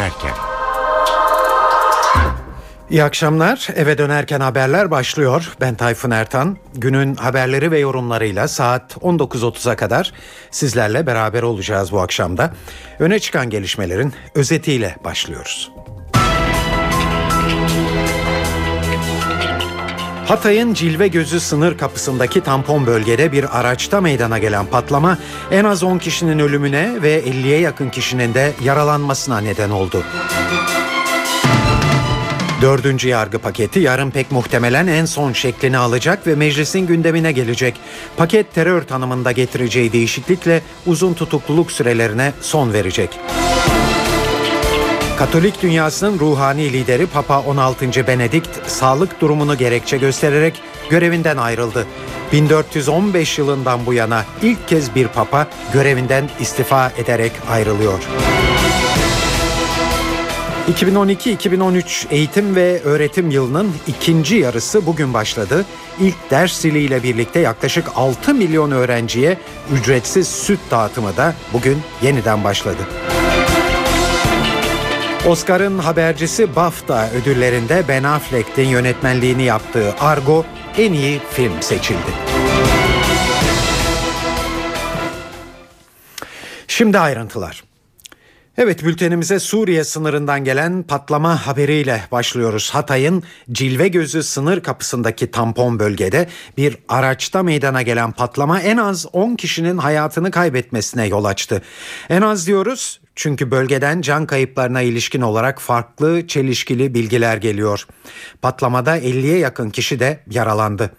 dönerken. İyi akşamlar. Eve dönerken haberler başlıyor. Ben Tayfun Ertan. Günün haberleri ve yorumlarıyla saat 19.30'a kadar sizlerle beraber olacağız bu akşamda. Öne çıkan gelişmelerin özetiyle başlıyoruz. Hatay'ın Cilve Gözü sınır kapısındaki tampon bölgede bir araçta meydana gelen patlama en az 10 kişinin ölümüne ve 50'ye yakın kişinin de yaralanmasına neden oldu. Dördüncü yargı paketi yarın pek muhtemelen en son şeklini alacak ve meclisin gündemine gelecek. Paket terör tanımında getireceği değişiklikle uzun tutukluluk sürelerine son verecek. Katolik dünyasının ruhani lideri Papa 16. Benedikt sağlık durumunu gerekçe göstererek görevinden ayrıldı. 1415 yılından bu yana ilk kez bir papa görevinden istifa ederek ayrılıyor. 2012-2013 eğitim ve öğretim yılının ikinci yarısı bugün başladı. İlk ders ziliyle birlikte yaklaşık 6 milyon öğrenciye ücretsiz süt dağıtımı da bugün yeniden başladı. Oscar'ın habercisi BAFTA ödüllerinde Ben Affleck'in yönetmenliğini yaptığı Argo en iyi film seçildi. Şimdi ayrıntılar. Evet bültenimize Suriye sınırından gelen patlama haberiyle başlıyoruz. Hatay'ın Cilve Gözü sınır kapısındaki tampon bölgede bir araçta meydana gelen patlama en az 10 kişinin hayatını kaybetmesine yol açtı. En az diyoruz çünkü bölgeden can kayıplarına ilişkin olarak farklı çelişkili bilgiler geliyor. Patlamada 50'ye yakın kişi de yaralandı.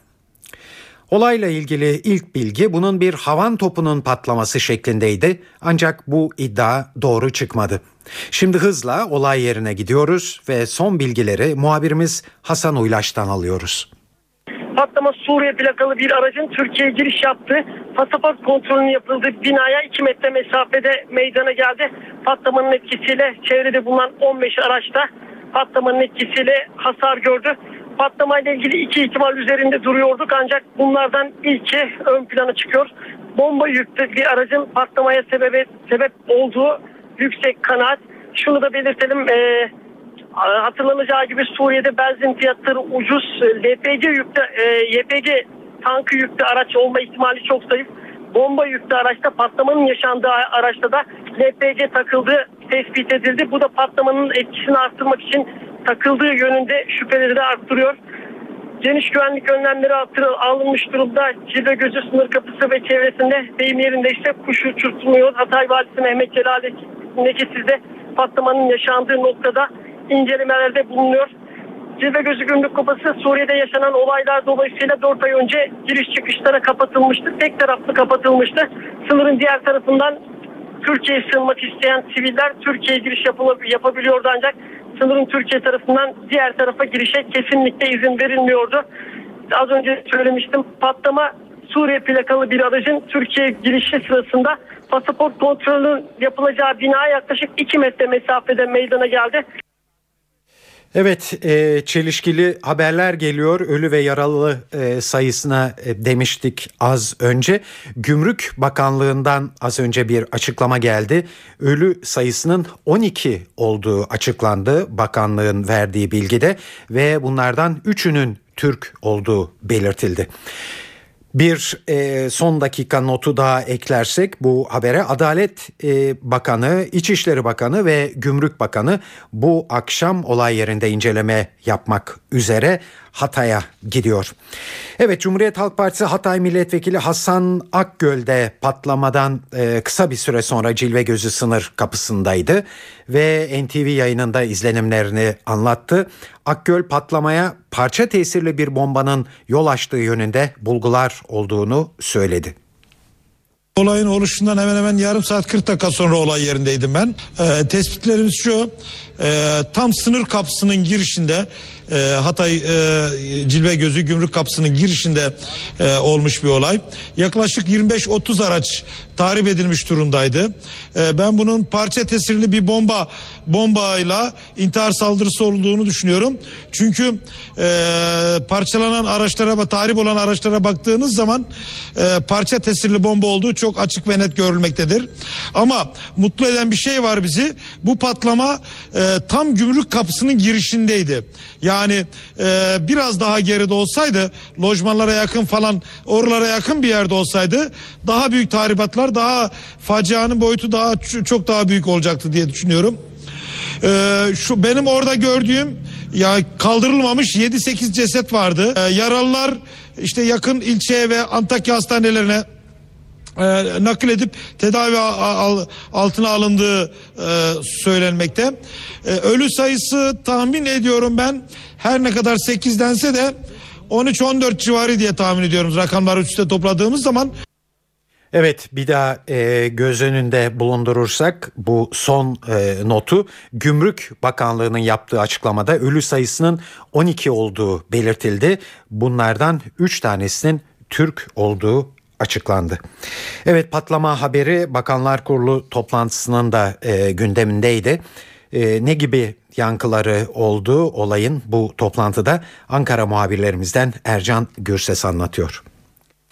Olayla ilgili ilk bilgi bunun bir havan topunun patlaması şeklindeydi ancak bu iddia doğru çıkmadı. Şimdi hızla olay yerine gidiyoruz ve son bilgileri muhabirimiz Hasan Uylaş'tan alıyoruz. Patlama Suriye plakalı bir aracın Türkiye'ye giriş yaptığı pasaport kontrolünün yapıldığı binaya 2 metre mesafede meydana geldi. Patlamanın etkisiyle çevrede bulunan 15 araçta patlamanın etkisiyle hasar gördü patlamayla ilgili iki ihtimal üzerinde duruyorduk ancak bunlardan ilki ön plana çıkıyor. Bomba yüklü bir aracın patlamaya sebep, sebep olduğu yüksek kanaat. Şunu da belirtelim e, hatırlanacağı gibi Suriye'de benzin fiyatları ucuz. LPG yüklü, e, YPG tankı yüklü araç olma ihtimali çok zayıf. Bomba yüklü araçta patlamanın yaşandığı araçta da LPG takıldığı tespit edildi. Bu da patlamanın etkisini arttırmak için takıldığı yönünde şüpheleri de arttırıyor. Geniş güvenlik önlemleri alınmış durumda. Cilve Gözü sınır kapısı ve çevresinde deyim yerinde ise kuş uçurtulmuyor. Hatay Valisi Mehmet Celal Nekesiz de patlamanın yaşandığı noktada incelemelerde bulunuyor. Cilve Gözü Gümrük Kapısı Suriye'de yaşanan olaylar dolayısıyla 4 ay önce giriş çıkışlara kapatılmıştı. Tek taraflı kapatılmıştı. Sınırın diğer tarafından Türkiye'ye sığınmak isteyen siviller Türkiye'ye giriş yapabiliyordu ancak sınırın Türkiye tarafından diğer tarafa girişe kesinlikle izin verilmiyordu. Az önce söylemiştim patlama Suriye plakalı bir aracın Türkiye girişi sırasında pasaport kontrolünün yapılacağı bina yaklaşık 2 metre mesafede meydana geldi. Evet e, çelişkili haberler geliyor ölü ve yaralı e, sayısına e, demiştik az önce. Gümrük Bakanlığı'ndan az önce bir açıklama geldi. Ölü sayısının 12 olduğu açıklandı bakanlığın verdiği bilgide ve bunlardan 3'ünün Türk olduğu belirtildi. Bir e, son dakika notu daha eklersek bu habere. Adalet e, Bakanı, İçişleri Bakanı ve Gümrük Bakanı bu akşam olay yerinde inceleme yapmak üzere Hatay'a gidiyor. Evet Cumhuriyet Halk Partisi Hatay Milletvekili Hasan Akgöl de patlamadan e, kısa bir süre sonra Cilve Gözü sınır kapısındaydı ve NTV yayınında izlenimlerini anlattı. Akgöl patlamaya parça tesirli bir bombanın yol açtığı yönünde bulgular olduğunu söyledi. Olayın oluşundan hemen hemen yarım saat 40 dakika sonra olay yerindeydim ben. Ee, tespitlerimiz şu, e, tam sınır kapısının girişinde e, Hatay e, Cilve Gözü Gümrük Kapısı'nın girişinde e, olmuş bir olay. Yaklaşık 25-30 araç tahrip edilmiş durumdaydı. E, ben bunun parça tesirli bir bomba bombayla intihar saldırısı olduğunu düşünüyorum. Çünkü e, parçalanan araçlara tahrip olan araçlara baktığınız zaman e, parça tesirli bomba olduğu çok açık ve net görülmektedir. Ama mutlu eden bir şey var bizi. Bu patlama e, tam gümrük kapısının girişindeydi. Yani e, biraz daha geride olsaydı lojmanlara yakın falan oralara yakın bir yerde olsaydı daha büyük tahribatlar daha facianın boyutu daha çok daha büyük olacaktı diye düşünüyorum. Ee, şu benim orada gördüğüm ya kaldırılmamış 7-8 ceset vardı. Ee, yaralılar işte yakın ilçeye ve Antakya hastanelerine e, nakil edip tedavi al, altına alındığı e, söylenmekte. E, ölü sayısı tahmin ediyorum ben her ne kadar 8 dense de 13-14 civarı diye tahmin ediyorum rakamları üstte topladığımız zaman. Evet bir daha e, göz önünde bulundurursak bu son e, notu Gümrük Bakanlığı'nın yaptığı açıklamada ölü sayısının 12 olduğu belirtildi. Bunlardan 3 tanesinin Türk olduğu açıklandı. Evet patlama haberi Bakanlar Kurulu toplantısının da e, gündemindeydi. E, ne gibi yankıları oldu olayın bu toplantıda Ankara muhabirlerimizden Ercan Gürses anlatıyor.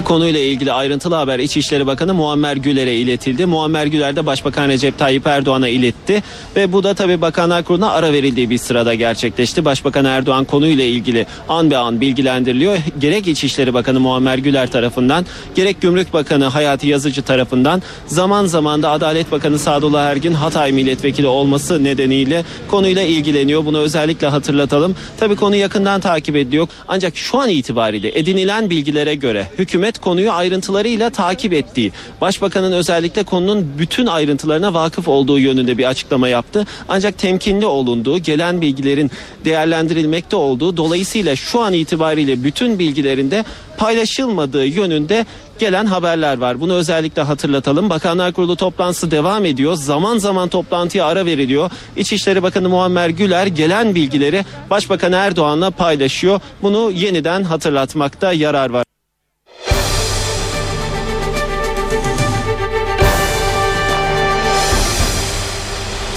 Konuyla ilgili ayrıntılı haber İçişleri Bakanı Muammer Güler'e iletildi. Muammer Güler de Başbakan Recep Tayyip Erdoğan'a iletti ve bu da tabi Bakanlar Kurulu'na ara verildiği bir sırada gerçekleşti. Başbakan Erdoğan konuyla ilgili an be an bilgilendiriliyor. Gerek İçişleri Bakanı Muammer Güler tarafından gerek Gümrük Bakanı Hayati Yazıcı tarafından zaman zaman da Adalet Bakanı Sadullah Ergin Hatay milletvekili olması nedeniyle konuyla ilgileniyor. Bunu özellikle hatırlatalım. Tabi konu yakından takip ediliyor. Ancak şu an itibariyle edinilen bilgilere göre hükümet hükümet konuyu ayrıntılarıyla takip ettiği, başbakanın özellikle konunun bütün ayrıntılarına vakıf olduğu yönünde bir açıklama yaptı. Ancak temkinli olunduğu, gelen bilgilerin değerlendirilmekte olduğu, dolayısıyla şu an itibariyle bütün bilgilerinde paylaşılmadığı yönünde gelen haberler var. Bunu özellikle hatırlatalım. Bakanlar Kurulu toplantısı devam ediyor. Zaman zaman toplantıya ara veriliyor. İçişleri Bakanı Muammer Güler gelen bilgileri Başbakan Erdoğan'la paylaşıyor. Bunu yeniden hatırlatmakta yarar var.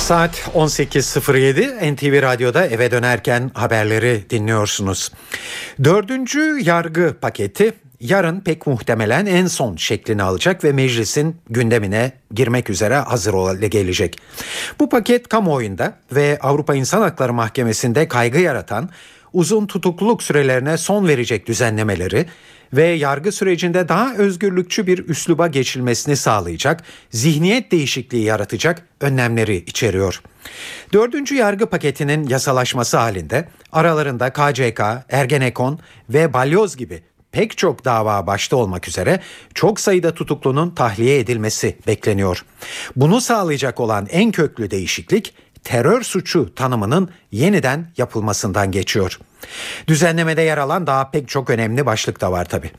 Saat 18.07 NTV Radyo'da eve dönerken haberleri dinliyorsunuz. Dördüncü yargı paketi yarın pek muhtemelen en son şeklini alacak ve meclisin gündemine girmek üzere hazır hale gelecek. Bu paket kamuoyunda ve Avrupa İnsan Hakları Mahkemesi'nde kaygı yaratan uzun tutukluluk sürelerine son verecek düzenlemeleri ve yargı sürecinde daha özgürlükçü bir üsluba geçilmesini sağlayacak, zihniyet değişikliği yaratacak önlemleri içeriyor. Dördüncü yargı paketinin yasalaşması halinde aralarında KCK, Ergenekon ve Balyoz gibi pek çok dava başta olmak üzere çok sayıda tutuklunun tahliye edilmesi bekleniyor. Bunu sağlayacak olan en köklü değişiklik terör suçu tanımının yeniden yapılmasından geçiyor. Düzenlemede yer alan daha pek çok önemli başlık da var tabi.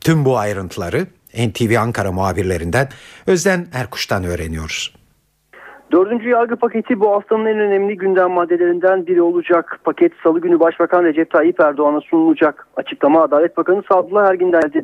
Tüm bu ayrıntıları NTV Ankara muhabirlerinden Özden Erkuş'tan öğreniyoruz. Dördüncü yargı paketi bu haftanın en önemli gündem maddelerinden biri olacak. Paket salı günü Başbakan Recep Tayyip Erdoğan'a sunulacak. Açıklama Adalet Bakanı Sadullah Ergin geldi.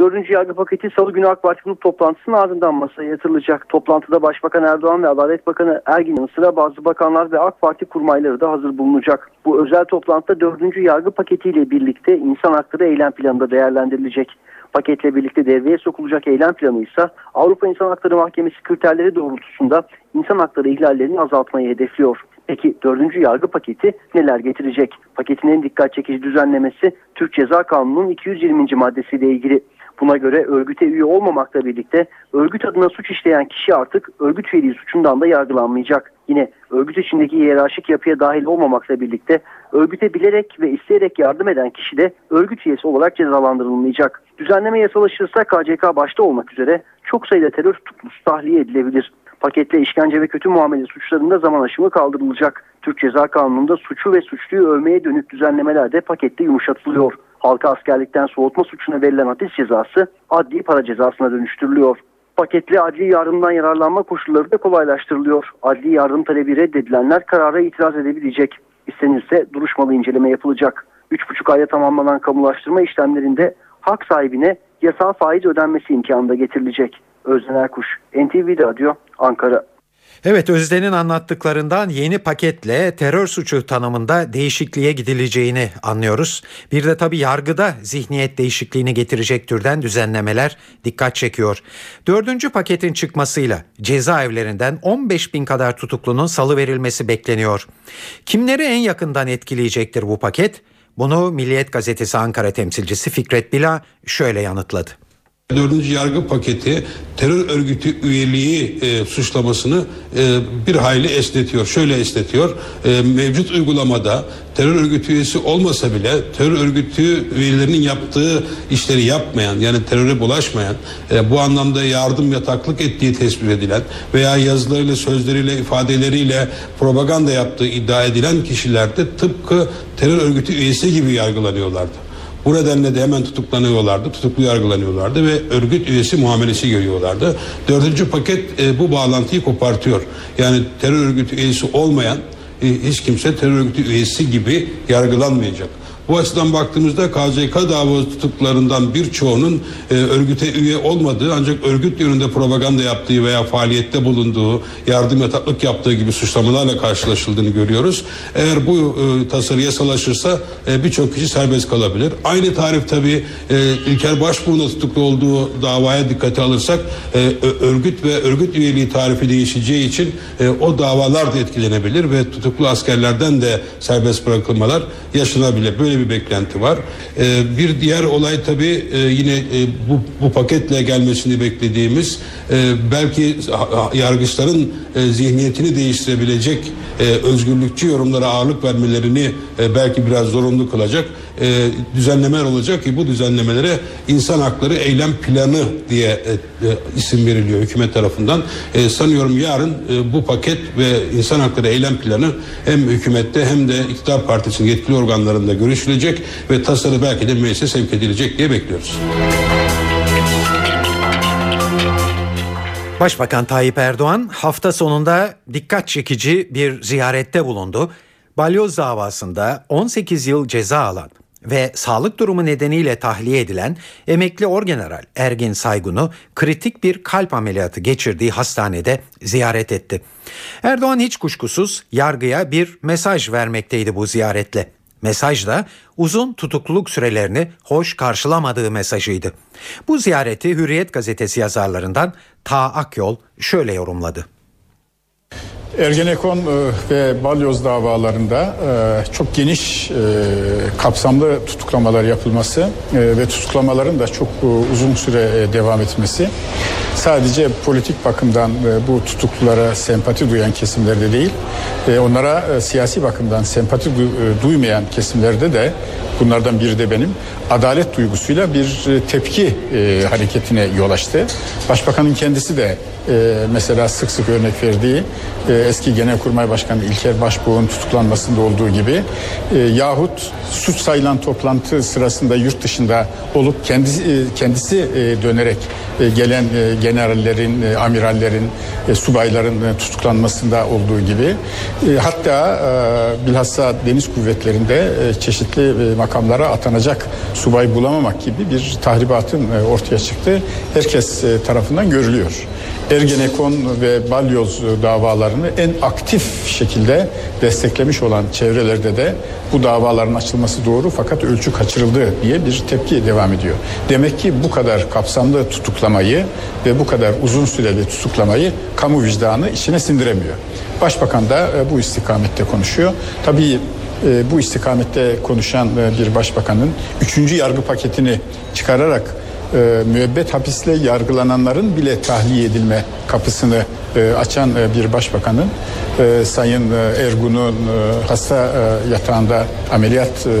Dördüncü yargı paketi salı günü AK Parti grup toplantısının ardından masaya yatırılacak. Toplantıda Başbakan Erdoğan ve Adalet Bakanı Ergin'in sıra bazı bakanlar ve AK Parti kurmayları da hazır bulunacak. Bu özel toplantıda dördüncü yargı paketiyle birlikte insan hakları eylem planı da değerlendirilecek. Paketle birlikte devreye sokulacak eylem planı ise Avrupa İnsan Hakları Mahkemesi kriterleri doğrultusunda insan hakları ihlallerini azaltmayı hedefliyor. Peki dördüncü yargı paketi neler getirecek? Paketin en dikkat çekici düzenlemesi Türk Ceza Kanunu'nun 220. maddesiyle ilgili. Buna göre örgüte üye olmamakla birlikte örgüt adına suç işleyen kişi artık örgüt üyeliği suçundan da yargılanmayacak. Yine örgüt içindeki hiyerarşik yapıya dahil olmamakla birlikte örgüte bilerek ve isteyerek yardım eden kişi de örgüt üyesi olarak cezalandırılmayacak. Düzenleme yasalaşırsa KCK başta olmak üzere çok sayıda terör tutuklusu tahliye edilebilir. Paketle işkence ve kötü muamele suçlarında zaman aşımı kaldırılacak. Türk Ceza Kanunu'nda suçu ve suçluyu övmeye dönük düzenlemeler de pakette yumuşatılıyor halka askerlikten soğutma suçuna verilen hapis cezası adli para cezasına dönüştürülüyor. Paketli adli yardımdan yararlanma koşulları da kolaylaştırılıyor. Adli yardım talebi reddedilenler karara itiraz edebilecek. İstenirse duruşmalı inceleme yapılacak. 3,5 ayda tamamlanan kamulaştırma işlemlerinde hak sahibine yasal faiz ödenmesi imkanı da getirilecek. Özden Erkuş, NTV Radyo, Ankara. Evet Özden'in anlattıklarından yeni paketle terör suçu tanımında değişikliğe gidileceğini anlıyoruz. Bir de tabi yargıda zihniyet değişikliğini getirecek türden düzenlemeler dikkat çekiyor. Dördüncü paketin çıkmasıyla cezaevlerinden 15 bin kadar tutuklunun salı verilmesi bekleniyor. Kimleri en yakından etkileyecektir bu paket? Bunu Milliyet Gazetesi Ankara temsilcisi Fikret Bila şöyle yanıtladı. Dördüncü yargı paketi terör örgütü üyeliği e, suçlamasını e, bir hayli esnetiyor. Şöyle esnetiyor. E, mevcut uygulamada terör örgütü üyesi olmasa bile terör örgütü üyelerinin yaptığı işleri yapmayan yani teröre bulaşmayan e, bu anlamda yardım yataklık ettiği tespit edilen veya yazılarıyla sözleriyle ifadeleriyle propaganda yaptığı iddia edilen kişiler de tıpkı terör örgütü üyesi gibi yargılanıyorlardı. Bu nedenle de hemen tutuklanıyorlardı, tutuklu yargılanıyorlardı ve örgüt üyesi muamelesi görüyorlardı. Dördüncü paket e, bu bağlantıyı kopartıyor. Yani terör örgütü üyesi olmayan e, hiç kimse terör örgütü üyesi gibi yargılanmayacak. Bu açıdan baktığımızda KCK davası tutuklarından birçoğunun e, örgüte üye olmadığı ancak örgüt yönünde propaganda yaptığı veya faaliyette bulunduğu, yardım yataklık yaptığı gibi suçlamalarla karşılaşıldığını görüyoruz. Eğer bu e, tasarı yasalaşırsa e, birçok kişi serbest kalabilir. Aynı tarif tabii e, İlker Başbuğ'un tutuklu olduğu davaya dikkate alırsak e, örgüt ve örgüt üyeliği tarifi değişeceği için e, o davalar da etkilenebilir ve tutuklu askerlerden de serbest bırakılmalar yaşanabilir. Böyle bir beklenti var. Ee, bir diğer olay tabii e, yine e, bu, bu paketle gelmesini beklediğimiz e, belki yargıçların e, zihniyetini değiştirebilecek e, özgürlükçü yorumlara ağırlık vermelerini e, belki biraz zorunlu kılacak e, düzenlemeler olacak ki bu düzenlemelere insan hakları eylem planı diye e, e, isim veriliyor hükümet tarafından. E, sanıyorum yarın e, bu paket ve insan hakları eylem planı hem hükümette hem de iktidar partisinin yetkili organlarında görüşülecek ve tasarı belki de meclise sevk edilecek diye bekliyoruz. Başbakan Tayyip Erdoğan hafta sonunda dikkat çekici bir ziyarette bulundu. Balyoz davasında 18 yıl ceza alan ve sağlık durumu nedeniyle tahliye edilen emekli orgeneral Ergin Saygun'u kritik bir kalp ameliyatı geçirdiği hastanede ziyaret etti. Erdoğan hiç kuşkusuz yargıya bir mesaj vermekteydi bu ziyaretle. Mesaj da uzun tutukluluk sürelerini hoş karşılamadığı mesajıydı. Bu ziyareti Hürriyet gazetesi yazarlarından Ta Akyol şöyle yorumladı. Ergenekon e, ve Balyoz davalarında e, çok geniş e, kapsamlı tutuklamalar yapılması ve tutuklamaların da çok uzun süre devam etmesi sadece politik bakımdan bu tutuklulara sempati duyan kesimlerde değil onlara siyasi bakımdan sempati duymayan kesimlerde de bunlardan biri de benim adalet duygusuyla bir tepki hareketine yol açtı. Başbakanın kendisi de mesela sık sık örnek verdiği eski Genelkurmay Başkanı İlker Başbuğ'un tutuklanmasında olduğu gibi e, yahut suç sayılan toplantı sırasında yurt dışında olup kendisi e, kendisi e, dönerek e, gelen e, generallerin, e, amirallerin, e, subayların e, tutuklanmasında olduğu gibi e, hatta e, bilhassa deniz kuvvetlerinde e, çeşitli e, makamlara atanacak subay bulamamak gibi bir tahribatın e, ortaya çıktı. Herkes e, tarafından görülüyor. Ergenekon ve Balyoz davalarını en aktif şekilde desteklemiş olan çevrelerde de bu davaların açılması doğru fakat ölçü kaçırıldı diye bir tepki devam ediyor. Demek ki bu kadar kapsamlı tutuklamayı ve bu kadar uzun süreli tutuklamayı kamu vicdanı içine sindiremiyor. Başbakan da e, bu istikamette konuşuyor. Tabii e, bu istikamette konuşan e, bir başbakanın üçüncü yargı paketini çıkararak e, müebbet hapisle yargılananların bile tahliye edilme kapısını e, açan e, bir başbakanın e, Sayın e, Ergun'un e, hasta e, yatağında ameliyat e,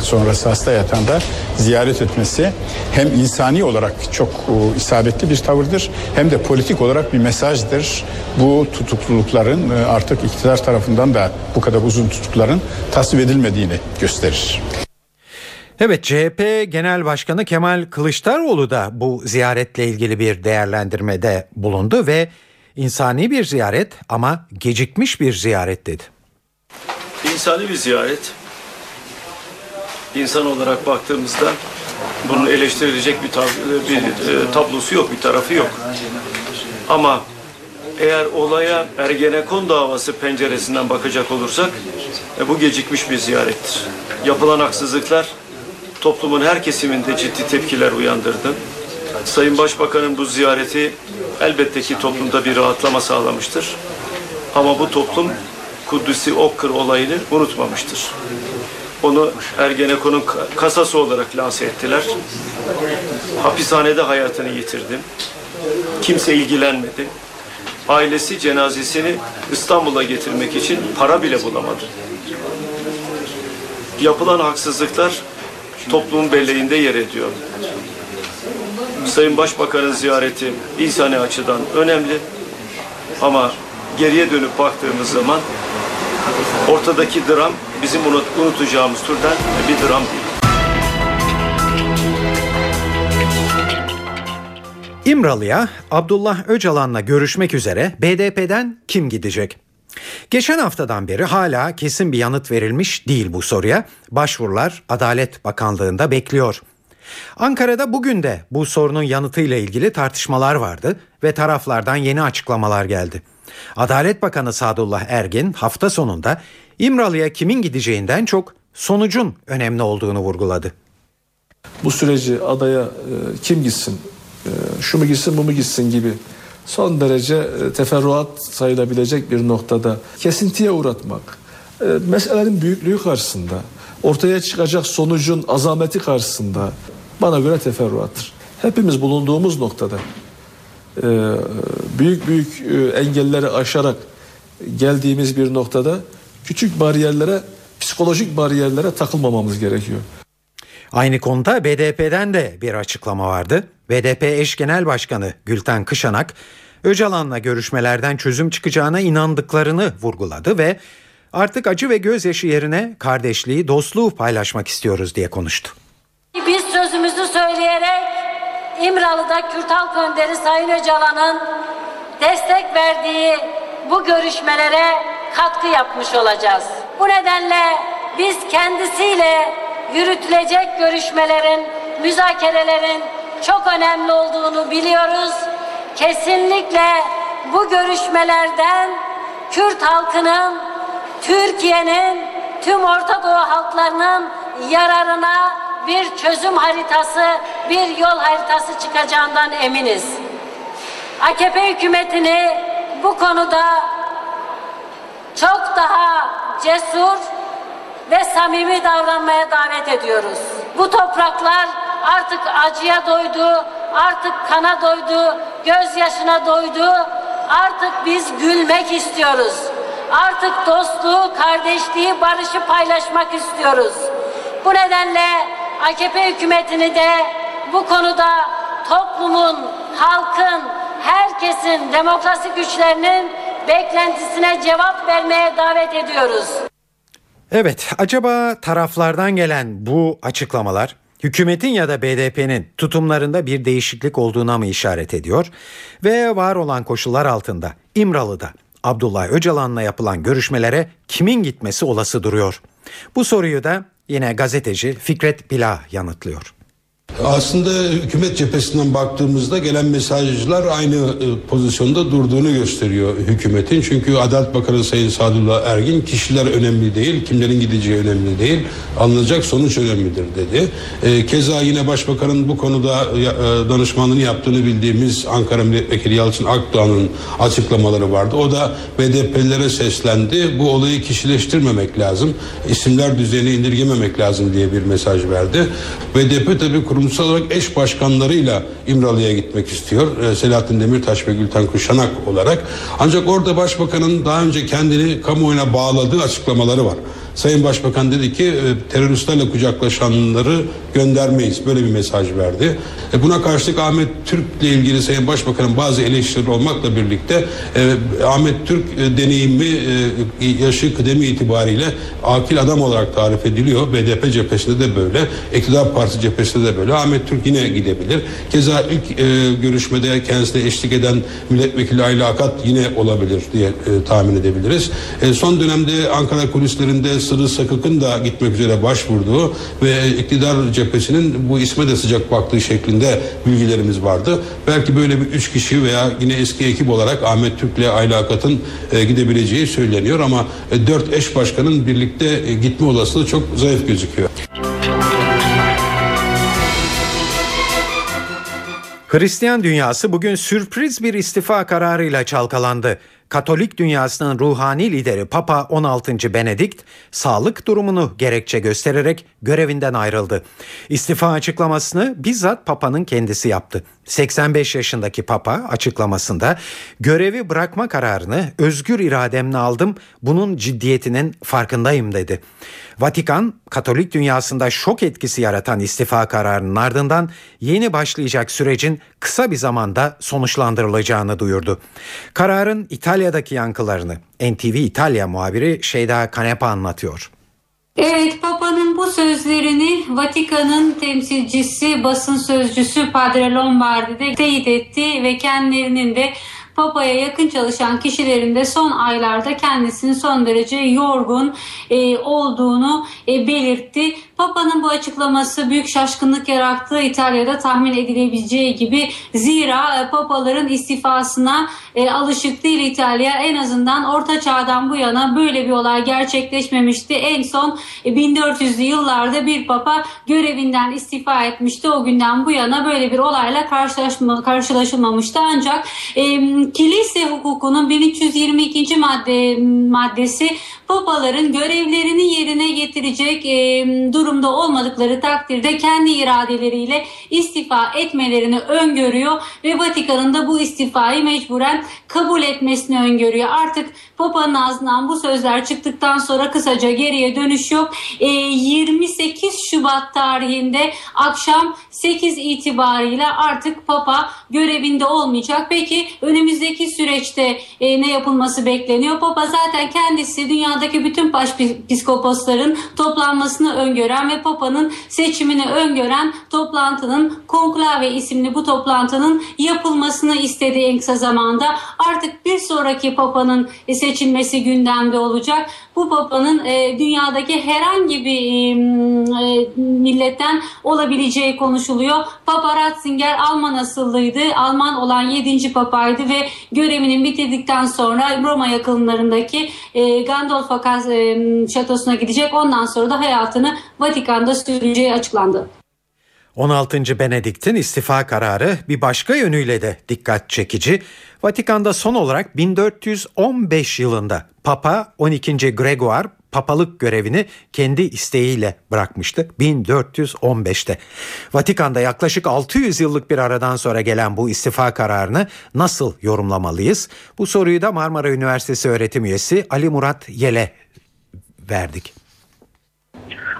sonrası hasta yatağında ziyaret etmesi hem insani olarak çok e, isabetli bir tavırdır hem de politik olarak bir mesajdır. Bu tutuklulukların e, artık iktidar tarafından da bu kadar uzun tutukların tasvip edilmediğini gösterir. Evet CHP Genel Başkanı Kemal Kılıçdaroğlu da bu ziyaretle ilgili bir değerlendirmede bulundu ve insani bir ziyaret ama gecikmiş bir ziyaret dedi. İnsani bir ziyaret. İnsan olarak baktığımızda bunun eleştirilecek bir, tab- bir e, tablosu yok, bir tarafı yok. Ama eğer olaya Ergenekon davası penceresinden bakacak olursak e, bu gecikmiş bir ziyarettir. Yapılan haksızlıklar toplumun her kesiminde ciddi tepkiler uyandırdı. Sayın Başbakan'ın bu ziyareti elbette ki toplumda bir rahatlama sağlamıştır. Ama bu toplum Kudüs'ü Okkır olayını unutmamıştır. Onu Ergenekon'un ka- kasası olarak lanse ettiler. Hapishanede hayatını yitirdi. Kimse ilgilenmedi. Ailesi cenazesini İstanbul'a getirmek için para bile bulamadı. Yapılan haksızlıklar toplumun belleğinde yer ediyor. Sayın Başbakan'ın ziyareti insani açıdan önemli. Ama geriye dönüp baktığımız zaman ortadaki dram bizim unut- unutacağımız türden bir dram değil. İmralı'ya Abdullah Öcalan'la görüşmek üzere BDP'den kim gidecek? Geçen haftadan beri hala kesin bir yanıt verilmiş değil bu soruya. Başvurular Adalet Bakanlığı'nda bekliyor. Ankara'da bugün de bu sorunun yanıtıyla ilgili tartışmalar vardı ve taraflardan yeni açıklamalar geldi. Adalet Bakanı Sadullah Ergin hafta sonunda İmralı'ya kimin gideceğinden çok sonucun önemli olduğunu vurguladı. bu süreci adaya e, kim gitsin, e, şu mu gitsin bu mu gitsin gibi son derece e, teferruat sayılabilecek bir noktada kesintiye uğratmak, e, meselelerin büyüklüğü karşısında, ortaya çıkacak sonucun azameti karşısında bana göre teferruattır. Hepimiz bulunduğumuz noktada e, büyük büyük engelleri aşarak geldiğimiz bir noktada küçük bariyerlere, psikolojik bariyerlere takılmamamız gerekiyor. Aynı konuda BDP'den de bir açıklama vardı. BDP eş genel başkanı Gülten Kışanak, Öcalan'la görüşmelerden çözüm çıkacağına inandıklarını vurguladı ve artık acı ve gözyaşı yerine kardeşliği, dostluğu paylaşmak istiyoruz diye konuştu. Biz sözümüzü söyleyerek İmralı'da Kürt Halk Önderi Sayın Öcalan'ın destek verdiği bu görüşmelere katkı yapmış olacağız. Bu nedenle biz kendisiyle yürütülecek görüşmelerin, müzakerelerin çok önemli olduğunu biliyoruz. Kesinlikle bu görüşmelerden Kürt halkının, Türkiye'nin, tüm Orta Doğu halklarının yararına bir çözüm haritası, bir yol haritası çıkacağından eminiz. AKP hükümetini bu konuda çok daha cesur ve samimi davranmaya davet ediyoruz. Bu topraklar artık acıya doydu, artık kana doydu, gözyaşına doydu. Artık biz gülmek istiyoruz. Artık dostluğu, kardeşliği, barışı paylaşmak istiyoruz. Bu nedenle AKP hükümetini de bu konuda toplumun, halkın, herkesin, demokrasi güçlerinin beklentisine cevap vermeye davet ediyoruz. Evet, acaba taraflardan gelen bu açıklamalar hükümetin ya da BDP'nin tutumlarında bir değişiklik olduğuna mı işaret ediyor? Ve var olan koşullar altında İmralı'da Abdullah Öcalan'la yapılan görüşmelere kimin gitmesi olası duruyor? Bu soruyu da yine gazeteci Fikret Bila yanıtlıyor. Aslında hükümet cephesinden baktığımızda gelen mesajlar aynı e, pozisyonda durduğunu gösteriyor hükümetin. Çünkü Adalet Bakanı Sayın Sadullah Ergin kişiler önemli değil, kimlerin gideceği önemli değil, alınacak sonuç önemlidir dedi. E, keza yine Başbakanın bu konuda e, danışmanlığını yaptığını bildiğimiz Ankara Milletvekili Yalçın Akdoğan'ın açıklamaları vardı. O da BDP'lilere seslendi. Bu olayı kişileştirmemek lazım, isimler düzeyine indirgememek lazım diye bir mesaj verdi. BDP tabii kurumsal olarak eş başkanlarıyla İmralı'ya gitmek istiyor. Ee, Selahattin Demirtaş ve Gülten Kuşanak olarak. Ancak orada başbakanın daha önce kendini kamuoyuna bağladığı açıklamaları var. Sayın Başbakan dedi ki e, teröristlerle kucaklaşanları göndermeyiz. Böyle bir mesaj verdi. E, buna karşılık Ahmet Türk'le ilgili Sayın Başbakan'ın bazı eleştirileri olmakla birlikte e, Ahmet Türk deneyimi, e, yaşı, kıdemi itibariyle akil adam olarak tarif ediliyor. BDP cephesinde de böyle, İktidar Partisi cephesinde de böyle. Ahmet Türk yine gidebilir. Keza ilk görüşmede kendisine eşlik eden milletvekili Ayla Akat yine olabilir diye tahmin edebiliriz. Son dönemde Ankara kulislerinde Sırrı Sakık'ın da gitmek üzere başvurduğu ve iktidar cephesinin bu isme de sıcak baktığı şeklinde bilgilerimiz vardı. Belki böyle bir üç kişi veya yine eski ekip olarak Ahmet Türk'le Ayla Akat'ın e, gidebileceği söyleniyor ama e, dört eş başkanın birlikte e, gitme olasılığı çok zayıf gözüküyor. Hristiyan dünyası bugün sürpriz bir istifa kararıyla çalkalandı. Katolik dünyasının ruhani lideri Papa 16. Benedikt sağlık durumunu gerekçe göstererek görevinden ayrıldı. İstifa açıklamasını bizzat Papa'nın kendisi yaptı. 85 yaşındaki Papa açıklamasında görevi bırakma kararını özgür irademle aldım. Bunun ciddiyetinin farkındayım dedi. Vatikan Katolik dünyasında şok etkisi yaratan istifa kararının ardından yeni başlayacak sürecin kısa bir zamanda sonuçlandırılacağını duyurdu. Kararın İtalya'daki yankılarını NTV İtalya muhabiri Şeyda Kanepa anlatıyor. Evet, Papa'nın bu sözlerini Vatikan'ın temsilcisi, basın sözcüsü Padre Lombardi de teyit etti ve kendilerinin de Papa'ya yakın çalışan kişilerin de son aylarda kendisini son derece yorgun e, olduğunu e, belirtti. Papa'nın bu açıklaması büyük şaşkınlık yarattı İtalya'da tahmin edilebileceği gibi. Zira e, papaların istifasına e, alışık değil İtalya. En azından Orta Çağ'dan bu yana böyle bir olay gerçekleşmemişti. En son e, 1400'lü yıllarda bir papa görevinden istifa etmişti. O günden bu yana böyle bir olayla karşılaşma, karşılaşılmamıştı. Ancak e, kilise hukukunun 1322. madde maddesi papaların görevlerini yerine getirecek e, durumda olmadıkları takdirde kendi iradeleriyle istifa etmelerini öngörüyor ve Vatikan'ın da bu istifayı mecburen kabul etmesini öngörüyor. Artık Papa'nın ağzından bu sözler çıktıktan sonra kısaca geriye dönüş yok. E, 28 Şubat tarihinde akşam 8 itibariyle artık Papa görevinde olmayacak. Peki önümüzdeki süreçte e, ne yapılması bekleniyor? Papa zaten kendisi dünyadaki bütün başpiskoposların toplanmasını öngören ve Papa'nın seçimini öngören toplantının Konklave isimli bu toplantının yapılmasını istediği en kısa zamanda. Artık bir sonraki Papa'nın seçilmesi gündemde olacak. Bu Papa'nın e, dünyadaki herhangi bir e, milletten olabileceği konuşuluyor. Papa Ratzinger Alman asıllıydı. Alman olan 7. papaydı ve görevini bitirdikten sonra Roma yakınlarındaki e, Gandolfo e, şatosuna gidecek. Ondan sonra da hayatını Vatikan'da süreceği açıklandı. 16. Benedikt'in istifa kararı bir başka yönüyle de dikkat çekici. Vatikan'da son olarak 1415 yılında Papa 12. Gregoire papalık görevini kendi isteğiyle bırakmıştı 1415'te. Vatikan'da yaklaşık 600 yıllık bir aradan sonra gelen bu istifa kararını nasıl yorumlamalıyız? Bu soruyu da Marmara Üniversitesi öğretim üyesi Ali Murat Yele verdik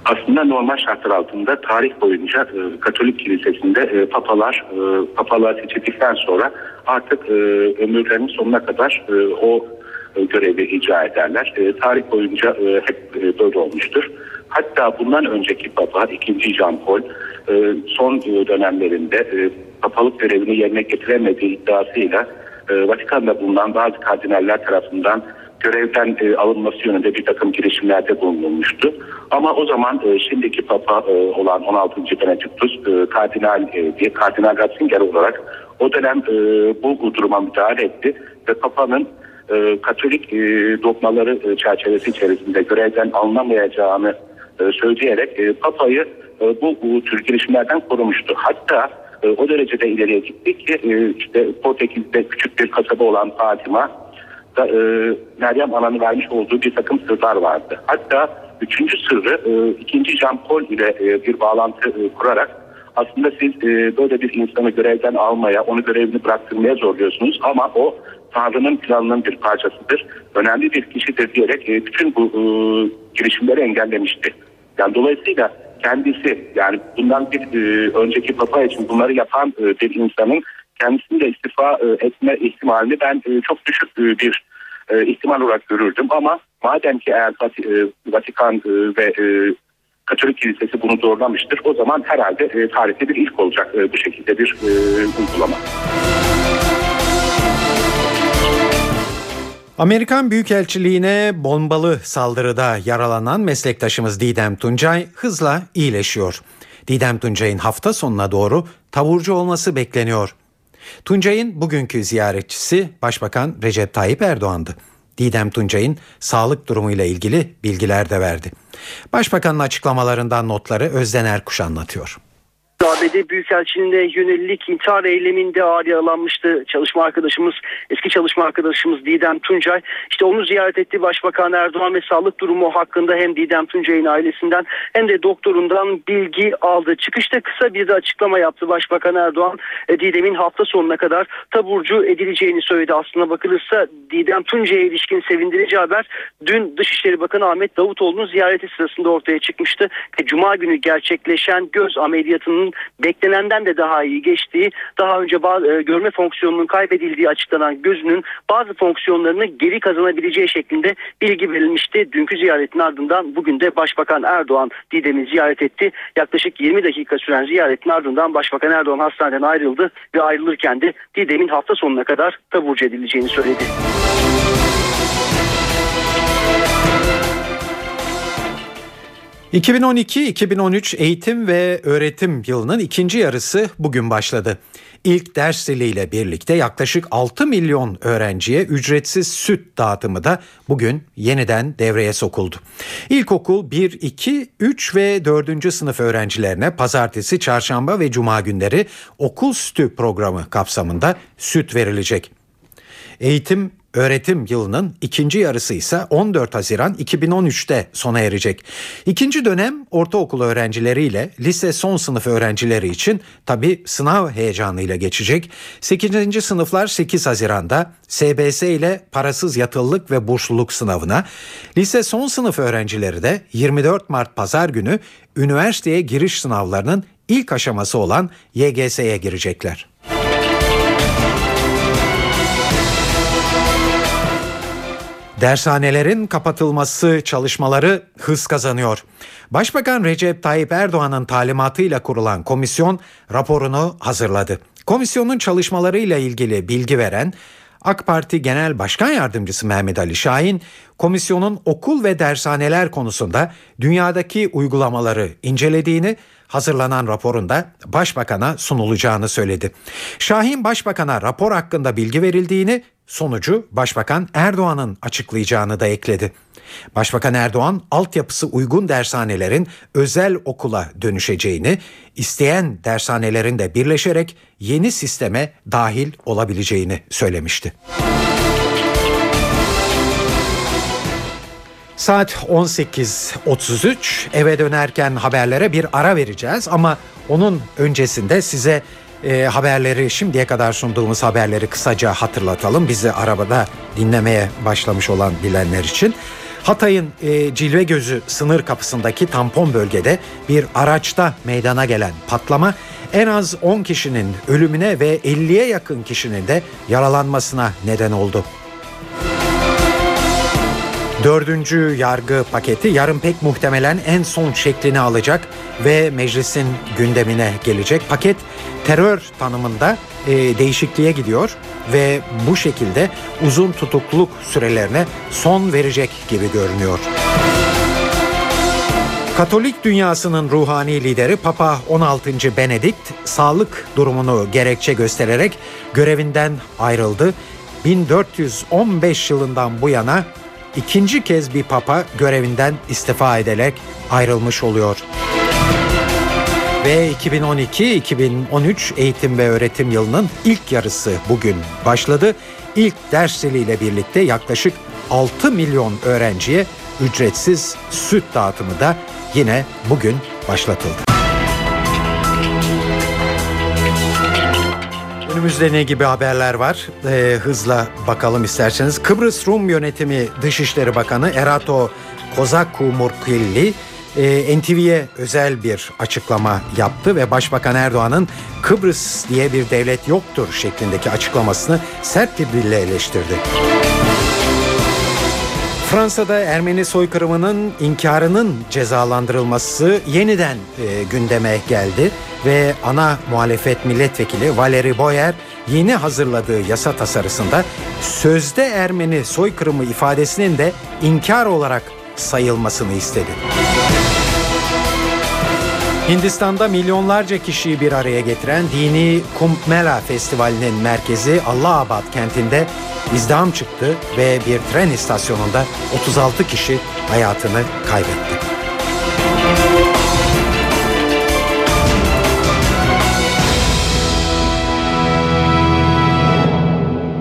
aslında normal şartlar altında tarih boyunca e, Katolik Kilisesi'nde e, papalar e, papalığa seçildikten sonra artık e, ömürlerinin sonuna kadar e, o e, görevi icra ederler. E, tarih boyunca e, hep e, böyle olmuştur. Hatta bundan önceki papa 2. Jean Paul e, son e, dönemlerinde e, papalık görevini yerine getiremediği iddiasıyla e, Vatikan'da bulunan bazı kardinaller tarafından görevden e, alınması yönünde bir takım girişimlerde bulunmuştu. Ama o zaman e, şimdiki Papa e, olan 16. Benediktus e, Kardinal e, diye Kardinal Ratzinger olarak o dönem e, bu duruma müdahale etti ve Papa'nın e, Katolik e, dogmaları e, çerçevesi içerisinde görevden alınamayacağını e, söyleyerek e, Papa'yı e, bu, bu tür girişimlerden korumuştu. Hatta e, o derecede ileriye gitti ki e, işte Portekiz'de küçük bir kasaba olan Fatima da, e, Meryem Ana'nın vermiş olduğu bir takım sırlar vardı. Hatta üçüncü sırrı e, ikinci Jean Paul ile e, bir bağlantı e, kurarak aslında siz e, böyle bir insanı görevden almaya, onu görevini bıraktırmaya zorluyorsunuz ama o Tanrı'nın planının bir parçasıdır. Önemli bir kişidir diyerek e, bütün bu e, girişimleri engellemişti. Yani dolayısıyla kendisi yani bundan bir e, önceki papa için bunları yapan e, bir insanın kendisini de istifa e, etme ihtimalini ben e, çok düşük e, bir e, ihtimal olarak görürdüm ama madem ki eğer e, Vatikan e, ve e, Katolik Kilisesi bunu doğrulamıştır o zaman herhalde e, tarihte bir ilk olacak e, bu şekilde bir e, uygulama. Amerikan Büyükelçiliğine bombalı saldırıda yaralanan meslektaşımız Didem Tuncay hızla iyileşiyor. Didem Tuncay'ın hafta sonuna doğru taburcu olması bekleniyor. Tuncay'ın bugünkü ziyaretçisi Başbakan Recep Tayyip Erdoğan'dı. Didem Tuncay'ın sağlık durumuyla ilgili bilgiler de verdi. Başbakanın açıklamalarından notları Özden Erkuş anlatıyor. ABD Büyükelçiliğine yönelik intihar eyleminde ağır yaralanmıştı çalışma arkadaşımız, eski çalışma arkadaşımız Didem Tuncay. İşte onu ziyaret etti Başbakan Erdoğan ve sağlık durumu hakkında hem Didem Tuncay'ın ailesinden hem de doktorundan bilgi aldı. Çıkışta kısa bir de açıklama yaptı Başbakan Erdoğan. E, Didem'in hafta sonuna kadar taburcu edileceğini söyledi. Aslına bakılırsa Didem Tuncay'a ilişkin sevindirici haber dün Dışişleri Bakanı Ahmet Davutoğlu'nun ziyareti sırasında ortaya çıkmıştı. Ve Cuma günü gerçekleşen göz ameliyatının beklenenden de daha iyi geçtiği, daha önce bazı, e, görme fonksiyonunun kaybedildiği açıklanan gözünün bazı fonksiyonlarını geri kazanabileceği şeklinde bilgi verilmişti. Dünkü ziyaretin ardından bugün de Başbakan Erdoğan Didem'i ziyaret etti. Yaklaşık 20 dakika süren ziyaretin ardından Başbakan Erdoğan hastaneden ayrıldı ve ayrılırken de Didem'in hafta sonuna kadar taburcu edileceğini söyledi. ...2012-2013 eğitim ve öğretim yılının ikinci yarısı bugün başladı. İlk ders ziliyle birlikte yaklaşık 6 milyon öğrenciye ücretsiz süt dağıtımı da bugün yeniden devreye sokuldu. İlkokul 1, 2, 3 ve 4. sınıf öğrencilerine pazartesi, çarşamba ve cuma günleri okul sütü programı kapsamında süt verilecek. Eğitim öğretim yılının ikinci yarısı ise 14 Haziran 2013'te sona erecek. İkinci dönem ortaokul öğrencileriyle lise son sınıf öğrencileri için tabi sınav heyecanıyla geçecek. 8. sınıflar 8 Haziran'da SBS ile parasız yatılılık ve bursluluk sınavına, lise son sınıf öğrencileri de 24 Mart pazar günü üniversiteye giriş sınavlarının ilk aşaması olan YGS'ye girecekler. Dershanelerin kapatılması çalışmaları hız kazanıyor. Başbakan Recep Tayyip Erdoğan'ın talimatıyla kurulan komisyon raporunu hazırladı. Komisyonun çalışmalarıyla ilgili bilgi veren AK Parti Genel Başkan Yardımcısı Mehmet Ali Şahin, komisyonun okul ve dershaneler konusunda dünyadaki uygulamaları incelediğini, hazırlanan raporunda başbakana sunulacağını söyledi. Şahin başbakana rapor hakkında bilgi verildiğini, sonucu başbakan Erdoğan'ın açıklayacağını da ekledi. Başbakan Erdoğan altyapısı uygun dershanelerin özel okula dönüşeceğini, isteyen dershanelerin de birleşerek yeni sisteme dahil olabileceğini söylemişti. Saat 18.33 eve dönerken haberlere bir ara vereceğiz ama onun öncesinde size e, haberleri şimdiye kadar sunduğumuz haberleri kısaca hatırlatalım. Bizi arabada dinlemeye başlamış olan bilenler için. Hatay'ın e, Cilve Gözü sınır kapısındaki tampon bölgede bir araçta meydana gelen patlama en az 10 kişinin ölümüne ve 50'ye yakın kişinin de yaralanmasına neden oldu. Dördüncü yargı paketi yarın pek muhtemelen en son şeklini alacak ve meclisin gündemine gelecek. Paket terör tanımında e, değişikliğe gidiyor ve bu şekilde uzun tutukluluk sürelerine son verecek gibi görünüyor. Katolik dünyasının ruhani lideri Papa 16. Benedikt sağlık durumunu gerekçe göstererek görevinden ayrıldı. 1415 yılından bu yana ikinci kez bir papa görevinden istifa ederek ayrılmış oluyor. Ve 2012-2013 eğitim ve öğretim yılının ilk yarısı bugün başladı. İlk ders ziliyle birlikte yaklaşık 6 milyon öğrenciye ücretsiz süt dağıtımı da yine bugün başlatıldı. Önümüzde ne gibi haberler var? Ee, hızla bakalım isterseniz. Kıbrıs Rum Yönetimi Dışişleri Bakanı Erato Kozakumurkilli e, NTV'ye özel bir açıklama yaptı ve Başbakan Erdoğan'ın Kıbrıs diye bir devlet yoktur şeklindeki açıklamasını sert bir dille eleştirdi. Fransa'da Ermeni soykırımının inkarının cezalandırılması yeniden e, gündeme geldi ve ana muhalefet milletvekili Valérie Boyer yeni hazırladığı yasa tasarısında sözde Ermeni soykırımı ifadesinin de inkar olarak sayılmasını istedi. Hindistan'da milyonlarca kişiyi bir araya getiren dini Kumbh Mela Festivali'nin merkezi Allahabad kentinde izdiham çıktı ve bir tren istasyonunda 36 kişi hayatını kaybetti.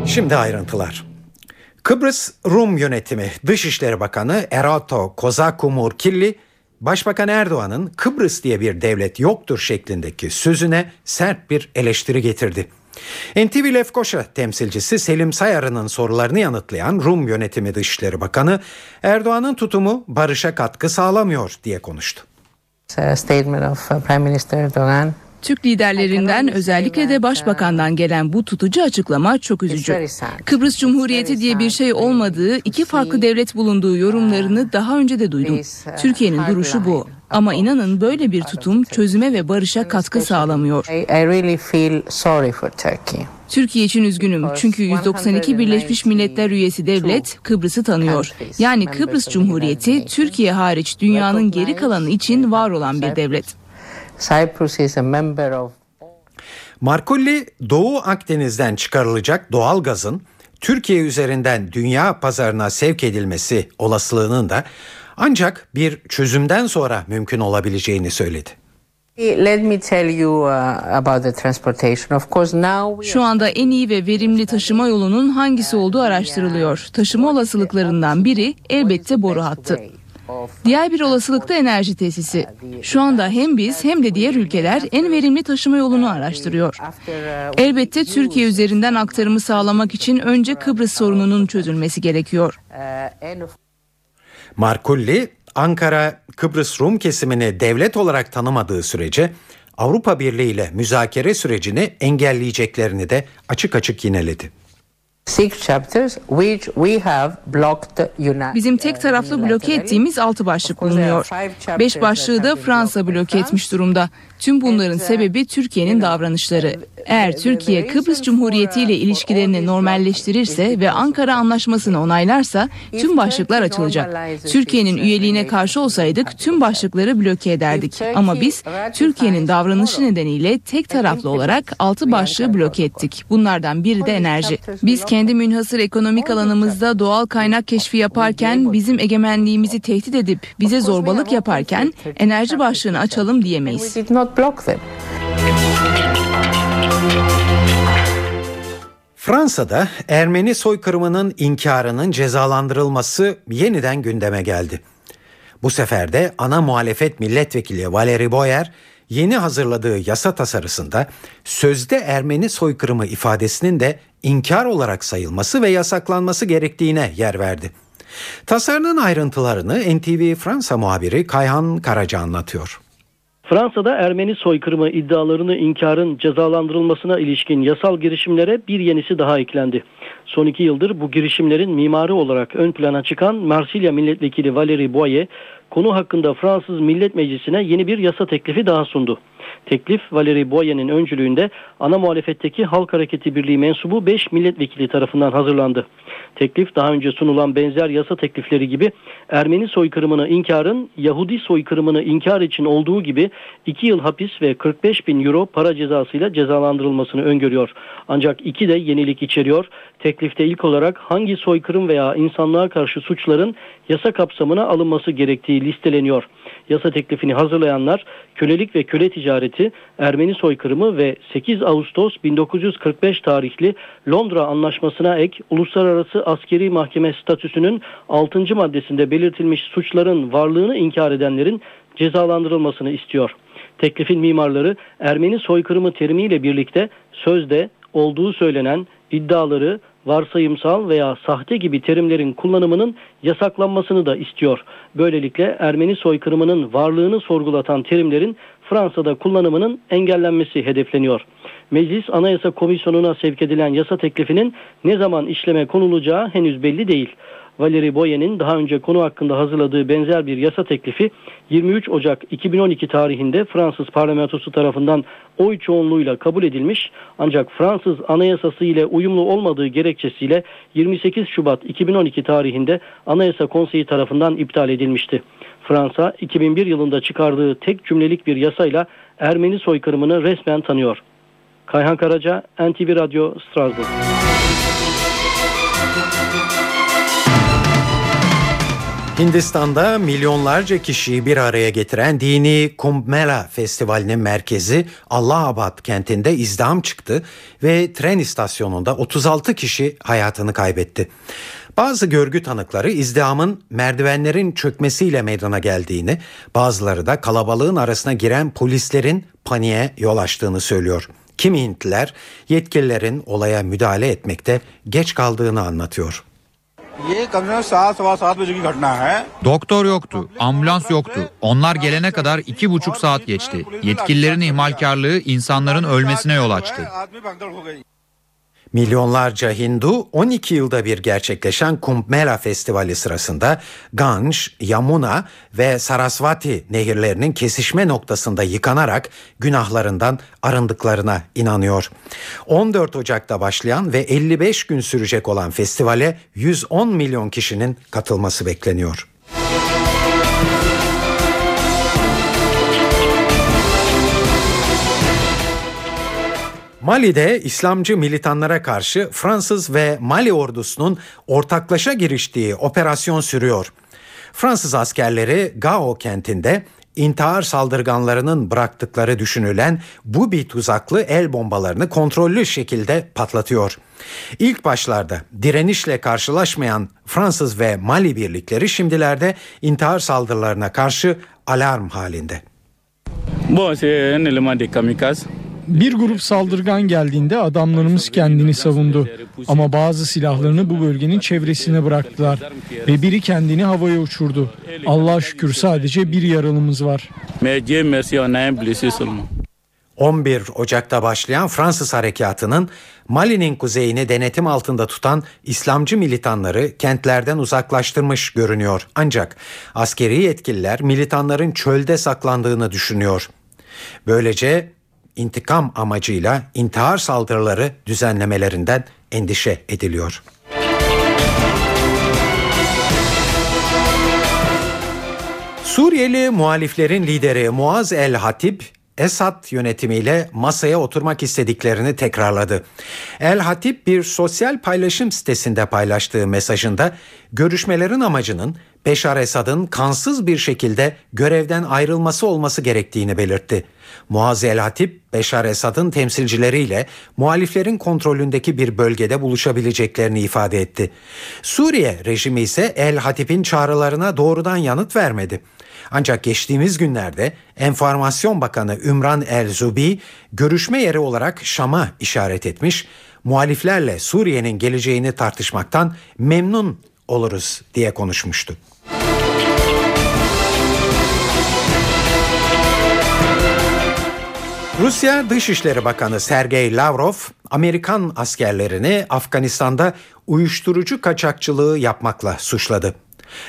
Şimdi ayrıntılar. Kıbrıs Rum Yönetimi Dışişleri Bakanı Erato Kozakumurkilli Başbakan Erdoğan'ın Kıbrıs diye bir devlet yoktur şeklindeki sözüne sert bir eleştiri getirdi. NTV Lefkoşa temsilcisi Selim Sayarı'nın sorularını yanıtlayan Rum Yönetimi Dışişleri Bakanı Erdoğan'ın tutumu barışa katkı sağlamıyor diye konuştu. Statement of uh, Prime Minister Erdogan Türk liderlerinden özellikle de başbakandan gelen bu tutucu açıklama çok üzücü. Kıbrıs Cumhuriyeti diye bir şey olmadığı, iki farklı devlet bulunduğu yorumlarını daha önce de duydum. Türkiye'nin duruşu bu. Ama inanın böyle bir tutum çözüme ve barışa katkı sağlamıyor. Türkiye için üzgünüm çünkü 192 Birleşmiş Milletler üyesi devlet Kıbrıs'ı tanıyor. Yani Kıbrıs Cumhuriyeti Türkiye hariç dünyanın geri kalanı için var olan bir devlet. Cyprus is a member of Markulli Doğu Akdeniz'den çıkarılacak doğal gazın Türkiye üzerinden dünya pazarına sevk edilmesi olasılığının da ancak bir çözümden sonra mümkün olabileceğini söyledi. Let me tell you about the transportation. Of course now Şu anda en iyi ve verimli taşıma yolunun hangisi olduğu araştırılıyor. Taşıma olasılıklarından biri elbette boru hattı. Diğer bir olasılık da enerji tesisi. Şu anda hem biz hem de diğer ülkeler en verimli taşıma yolunu araştırıyor. Elbette Türkiye üzerinden aktarımı sağlamak için önce Kıbrıs sorununun çözülmesi gerekiyor. Markulli, Ankara Kıbrıs Rum kesimini devlet olarak tanımadığı sürece Avrupa Birliği ile müzakere sürecini engelleyeceklerini de açık açık yineledi. Bizim tek taraflı bloke ettiğimiz altı başlık bulunuyor. Beş başlığı da Fransa bloke etmiş durumda. Tüm bunların sebebi Türkiye'nin davranışları. Eğer Türkiye Kıbrıs Cumhuriyeti ile ilişkilerini normalleştirirse ve Ankara Anlaşması'nı onaylarsa tüm başlıklar açılacak. Türkiye'nin üyeliğine karşı olsaydık tüm başlıkları bloke ederdik. Ama biz Türkiye'nin davranışı nedeniyle tek taraflı olarak altı başlığı bloke ettik. Bunlardan biri de enerji. Biz kendi münhasır ekonomik alanımızda doğal kaynak keşfi yaparken bizim egemenliğimizi tehdit edip bize zorbalık yaparken enerji başlığını açalım diyemeyiz. Fransa'da Ermeni soykırımının inkarının cezalandırılması yeniden gündeme geldi. Bu sefer de ana muhalefet milletvekili Valérie Boyer yeni hazırladığı yasa tasarısında sözde Ermeni soykırımı ifadesinin de inkar olarak sayılması ve yasaklanması gerektiğine yer verdi. Tasarının ayrıntılarını NTV Fransa muhabiri Kayhan Karaca anlatıyor. Fransa'da Ermeni soykırımı iddialarını inkarın cezalandırılmasına ilişkin yasal girişimlere bir yenisi daha eklendi. Son iki yıldır bu girişimlerin mimarı olarak ön plana çıkan Marsilya milletvekili Valérie Boyer, konu hakkında Fransız Millet Meclisi'ne yeni bir yasa teklifi daha sundu. Teklif Valérie Boyer'in öncülüğünde ana muhalefetteki Halk Hareketi Birliği mensubu 5 milletvekili tarafından hazırlandı. Teklif daha önce sunulan benzer yasa teklifleri gibi Ermeni soykırımını inkarın Yahudi soykırımını inkar için olduğu gibi 2 yıl hapis ve 45 bin euro para cezasıyla cezalandırılmasını öngörüyor. Ancak iki de yenilik içeriyor. Teklifte ilk olarak hangi soykırım veya insanlığa karşı suçların yasa kapsamına alınması gerektiği listeleniyor. Yasa teklifini hazırlayanlar kölelik ve köle ticareti, Ermeni soykırımı ve 8 Ağustos 1945 tarihli Londra Anlaşması'na ek uluslararası askeri mahkeme statüsünün 6. maddesinde belirtilmiş suçların varlığını inkar edenlerin cezalandırılmasını istiyor. Teklifin mimarları Ermeni soykırımı terimiyle birlikte sözde olduğu söylenen iddiaları varsayımsal veya sahte gibi terimlerin kullanımının yasaklanmasını da istiyor. Böylelikle Ermeni soykırımının varlığını sorgulatan terimlerin Fransa'da kullanımının engellenmesi hedefleniyor. Meclis Anayasa Komisyonu'na sevk edilen yasa teklifinin ne zaman işleme konulacağı henüz belli değil. Valeri Boye'nin daha önce konu hakkında hazırladığı benzer bir yasa teklifi 23 Ocak 2012 tarihinde Fransız parlamentosu tarafından oy çoğunluğuyla kabul edilmiş ancak Fransız anayasası ile uyumlu olmadığı gerekçesiyle 28 Şubat 2012 tarihinde Anayasa Konseyi tarafından iptal edilmişti. Fransa 2001 yılında çıkardığı tek cümlelik bir yasayla Ermeni soykırımını resmen tanıyor. Kayhan Karaca, NTV Radyo, Strasbourg. Hindistan'da milyonlarca kişiyi bir araya getiren dini Kumbh Mela Festivali'nin merkezi Allahabad kentinde izdiham çıktı ve tren istasyonunda 36 kişi hayatını kaybetti. Bazı görgü tanıkları izdihamın merdivenlerin çökmesiyle meydana geldiğini, bazıları da kalabalığın arasına giren polislerin paniğe yol açtığını söylüyor. Kimi Hintliler yetkililerin olaya müdahale etmekte geç kaldığını anlatıyor. Doktor yoktu, ambulans yoktu. Onlar gelene kadar iki buçuk saat geçti. Yetkililerin ihmalkarlığı insanların ölmesine yol açtı. Milyonlarca Hindu 12 yılda bir gerçekleşen Kumbh Mela Festivali sırasında Ganj, Yamuna ve Sarasvati nehirlerinin kesişme noktasında yıkanarak günahlarından arındıklarına inanıyor. 14 Ocak'ta başlayan ve 55 gün sürecek olan festivale 110 milyon kişinin katılması bekleniyor. Mali'de İslamcı militanlara karşı Fransız ve Mali ordusunun ortaklaşa giriştiği operasyon sürüyor. Fransız askerleri Gao kentinde intihar saldırganlarının bıraktıkları düşünülen bu bir tuzaklı el bombalarını kontrollü şekilde patlatıyor. İlk başlarda direnişle karşılaşmayan Fransız ve Mali birlikleri şimdilerde intihar saldırılarına karşı alarm halinde. Bon, c'est un élément de kamikaze. Bir grup saldırgan geldiğinde adamlarımız kendini savundu. Ama bazı silahlarını bu bölgenin çevresine bıraktılar. Ve biri kendini havaya uçurdu. Allah'a şükür sadece bir yaralımız var. 11 Ocak'ta başlayan Fransız harekatının Mali'nin kuzeyini denetim altında tutan İslamcı militanları kentlerden uzaklaştırmış görünüyor. Ancak askeri yetkililer militanların çölde saklandığını düşünüyor. Böylece intikam amacıyla intihar saldırıları düzenlemelerinden endişe ediliyor. Suriyeli muhaliflerin lideri Muaz El Hatip Esad yönetimiyle masaya oturmak istediklerini tekrarladı. El Hatip bir sosyal paylaşım sitesinde paylaştığı mesajında görüşmelerin amacının Beşar Esad'ın kansız bir şekilde görevden ayrılması olması gerektiğini belirtti. Muaz El Hatip, Beşar Esad'ın temsilcileriyle muhaliflerin kontrolündeki bir bölgede buluşabileceklerini ifade etti. Suriye rejimi ise El Hatip'in çağrılarına doğrudan yanıt vermedi. Ancak geçtiğimiz günlerde Enformasyon Bakanı Ümran El Zubi görüşme yeri olarak Şam'a işaret etmiş, muhaliflerle Suriye'nin geleceğini tartışmaktan memnun oluruz diye konuşmuştu. Rusya Dışişleri Bakanı Sergey Lavrov, Amerikan askerlerini Afganistan'da uyuşturucu kaçakçılığı yapmakla suçladı.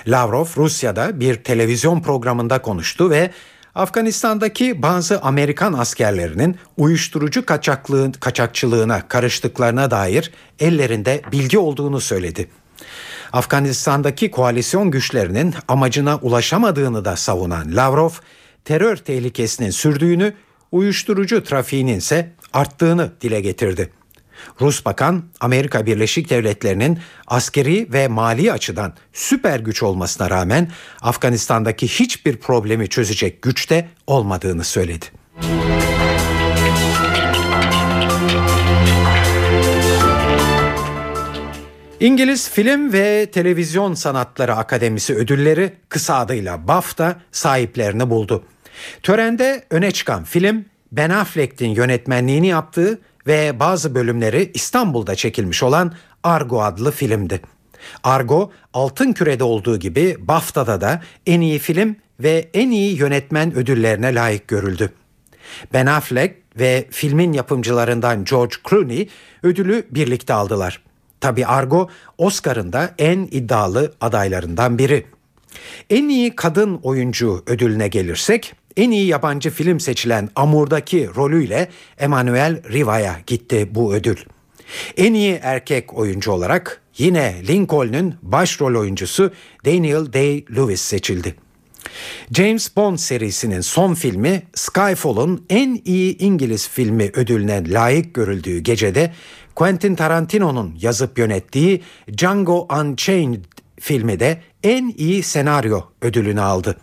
Lavrov Rusya'da bir televizyon programında konuştu ve Afganistan'daki bazı Amerikan askerlerinin uyuşturucu kaçaklığın, kaçakçılığına karıştıklarına dair ellerinde bilgi olduğunu söyledi. Afganistan'daki koalisyon güçlerinin amacına ulaşamadığını da savunan Lavrov, terör tehlikesinin sürdüğünü, uyuşturucu trafiğinin ise arttığını dile getirdi. Rus Bakan Amerika Birleşik Devletleri'nin askeri ve mali açıdan süper güç olmasına rağmen Afganistan'daki hiçbir problemi çözecek güçte olmadığını söyledi. İngiliz Film ve Televizyon Sanatları Akademisi ödülleri kısa adıyla BAFTA sahiplerini buldu. Törende öne çıkan film Ben Affleck'in yönetmenliğini yaptığı ve bazı bölümleri İstanbul'da çekilmiş olan Argo adlı filmdi. Argo Altın Küre'de olduğu gibi BAFTA'da da en iyi film ve en iyi yönetmen ödüllerine layık görüldü. Ben Affleck ve filmin yapımcılarından George Clooney ödülü birlikte aldılar. Tabi Argo Oscar'ın da en iddialı adaylarından biri. En iyi kadın oyuncu ödülüne gelirsek en iyi yabancı film seçilen Amur'daki rolüyle Emmanuel Riva'ya gitti bu ödül. En iyi erkek oyuncu olarak yine Lincoln'un başrol oyuncusu Daniel Day-Lewis seçildi. James Bond serisinin son filmi Skyfall'un en iyi İngiliz filmi ödülüne layık görüldüğü gecede Quentin Tarantino'nun yazıp yönettiği Django Unchained filmi de en iyi senaryo ödülünü aldı.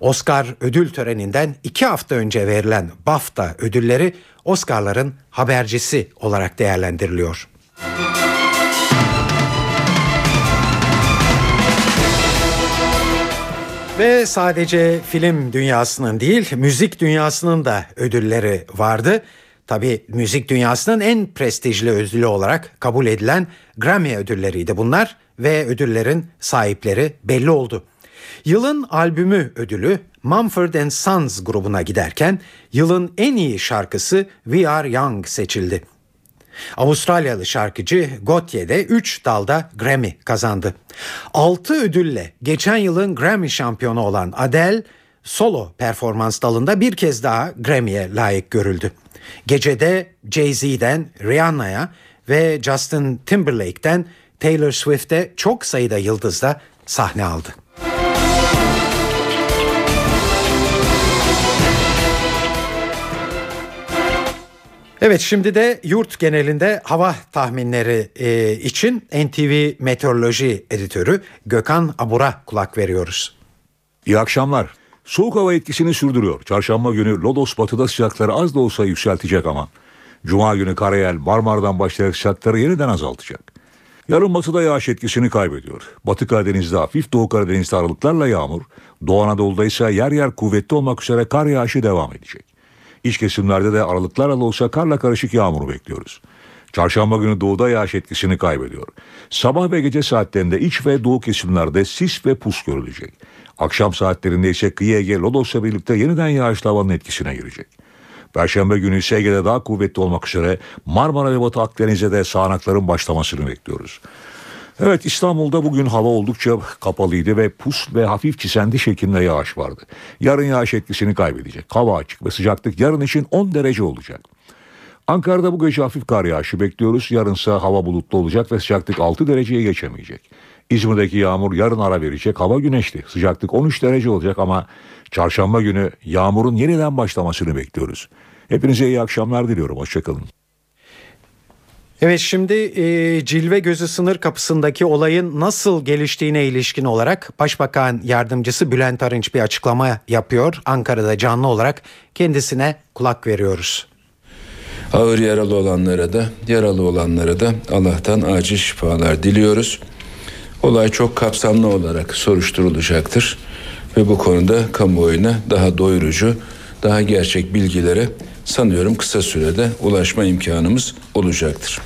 Oscar ödül töreninden iki hafta önce verilen BAFTA ödülleri Oscar'ların habercisi olarak değerlendiriliyor. Ve sadece film dünyasının değil, müzik dünyasının da ödülleri vardı. Tabi müzik dünyasının en prestijli ödülü olarak kabul edilen Grammy ödülleriydi bunlar ve ödüllerin sahipleri belli oldu. Yılın albümü ödülü Mumford Sons grubuna giderken yılın en iyi şarkısı We Are Young seçildi. Avustralyalı şarkıcı Gotye de 3 dalda Grammy kazandı. 6 ödülle geçen yılın Grammy şampiyonu olan Adele solo performans dalında bir kez daha Grammy'ye layık görüldü. Gecede Jay-Z'den Rihanna'ya ve Justin Timberlake'den Taylor Swift'e çok sayıda yıldızla sahne aldı. Evet şimdi de yurt genelinde hava tahminleri e, için NTV Meteoroloji Editörü Gökhan Abur'a kulak veriyoruz. İyi akşamlar. Soğuk hava etkisini sürdürüyor. Çarşamba günü Lodos batıda sıcakları az da olsa yükseltecek ama. Cuma günü Karayel Marmara'dan başlayarak sıcakları yeniden azaltacak. Yarın batıda yağış etkisini kaybediyor. Batı Karadeniz'de hafif Doğu Karadeniz'de aralıklarla yağmur, Doğu Anadolu'da ise yer yer kuvvetli olmak üzere kar yağışı devam edecek. İç kesimlerde de aralıklarla da olsa karla karışık yağmuru bekliyoruz. Çarşamba günü doğuda yağış etkisini kaybediyor. Sabah ve gece saatlerinde iç ve doğu kesimlerde sis ve pus görülecek. Akşam saatlerinde ise kıyı Ege Lodos'la birlikte yeniden yağışlı havanın etkisine girecek. Perşembe günü ise Ege'de daha kuvvetli olmak üzere Marmara ve Batı Akdeniz'de de sağanakların başlamasını bekliyoruz. Evet İstanbul'da bugün hava oldukça kapalıydı ve pus ve hafif çisendi şeklinde yağış vardı. Yarın yağış etkisini kaybedecek. Hava açık ve sıcaklık yarın için 10 derece olacak. Ankara'da bu gece hafif kar yağışı bekliyoruz. Yarınsa hava bulutlu olacak ve sıcaklık 6 dereceye geçemeyecek. İzmir'deki yağmur yarın ara verecek. Hava güneşli. Sıcaklık 13 derece olacak ama çarşamba günü yağmurun yeniden başlamasını bekliyoruz. Hepinize iyi akşamlar diliyorum. Hoşçakalın. Evet şimdi e, Cilve Gözü sınır kapısındaki olayın nasıl geliştiğine ilişkin olarak Başbakan Yardımcısı Bülent Arınç bir açıklama yapıyor. Ankara'da canlı olarak kendisine kulak veriyoruz. Ağır yaralı olanlara da yaralı olanlara da Allah'tan acil şifalar diliyoruz. Olay çok kapsamlı olarak soruşturulacaktır ve bu konuda kamuoyuna daha doyurucu, daha gerçek bilgilere sanıyorum kısa sürede ulaşma imkanımız olacaktır.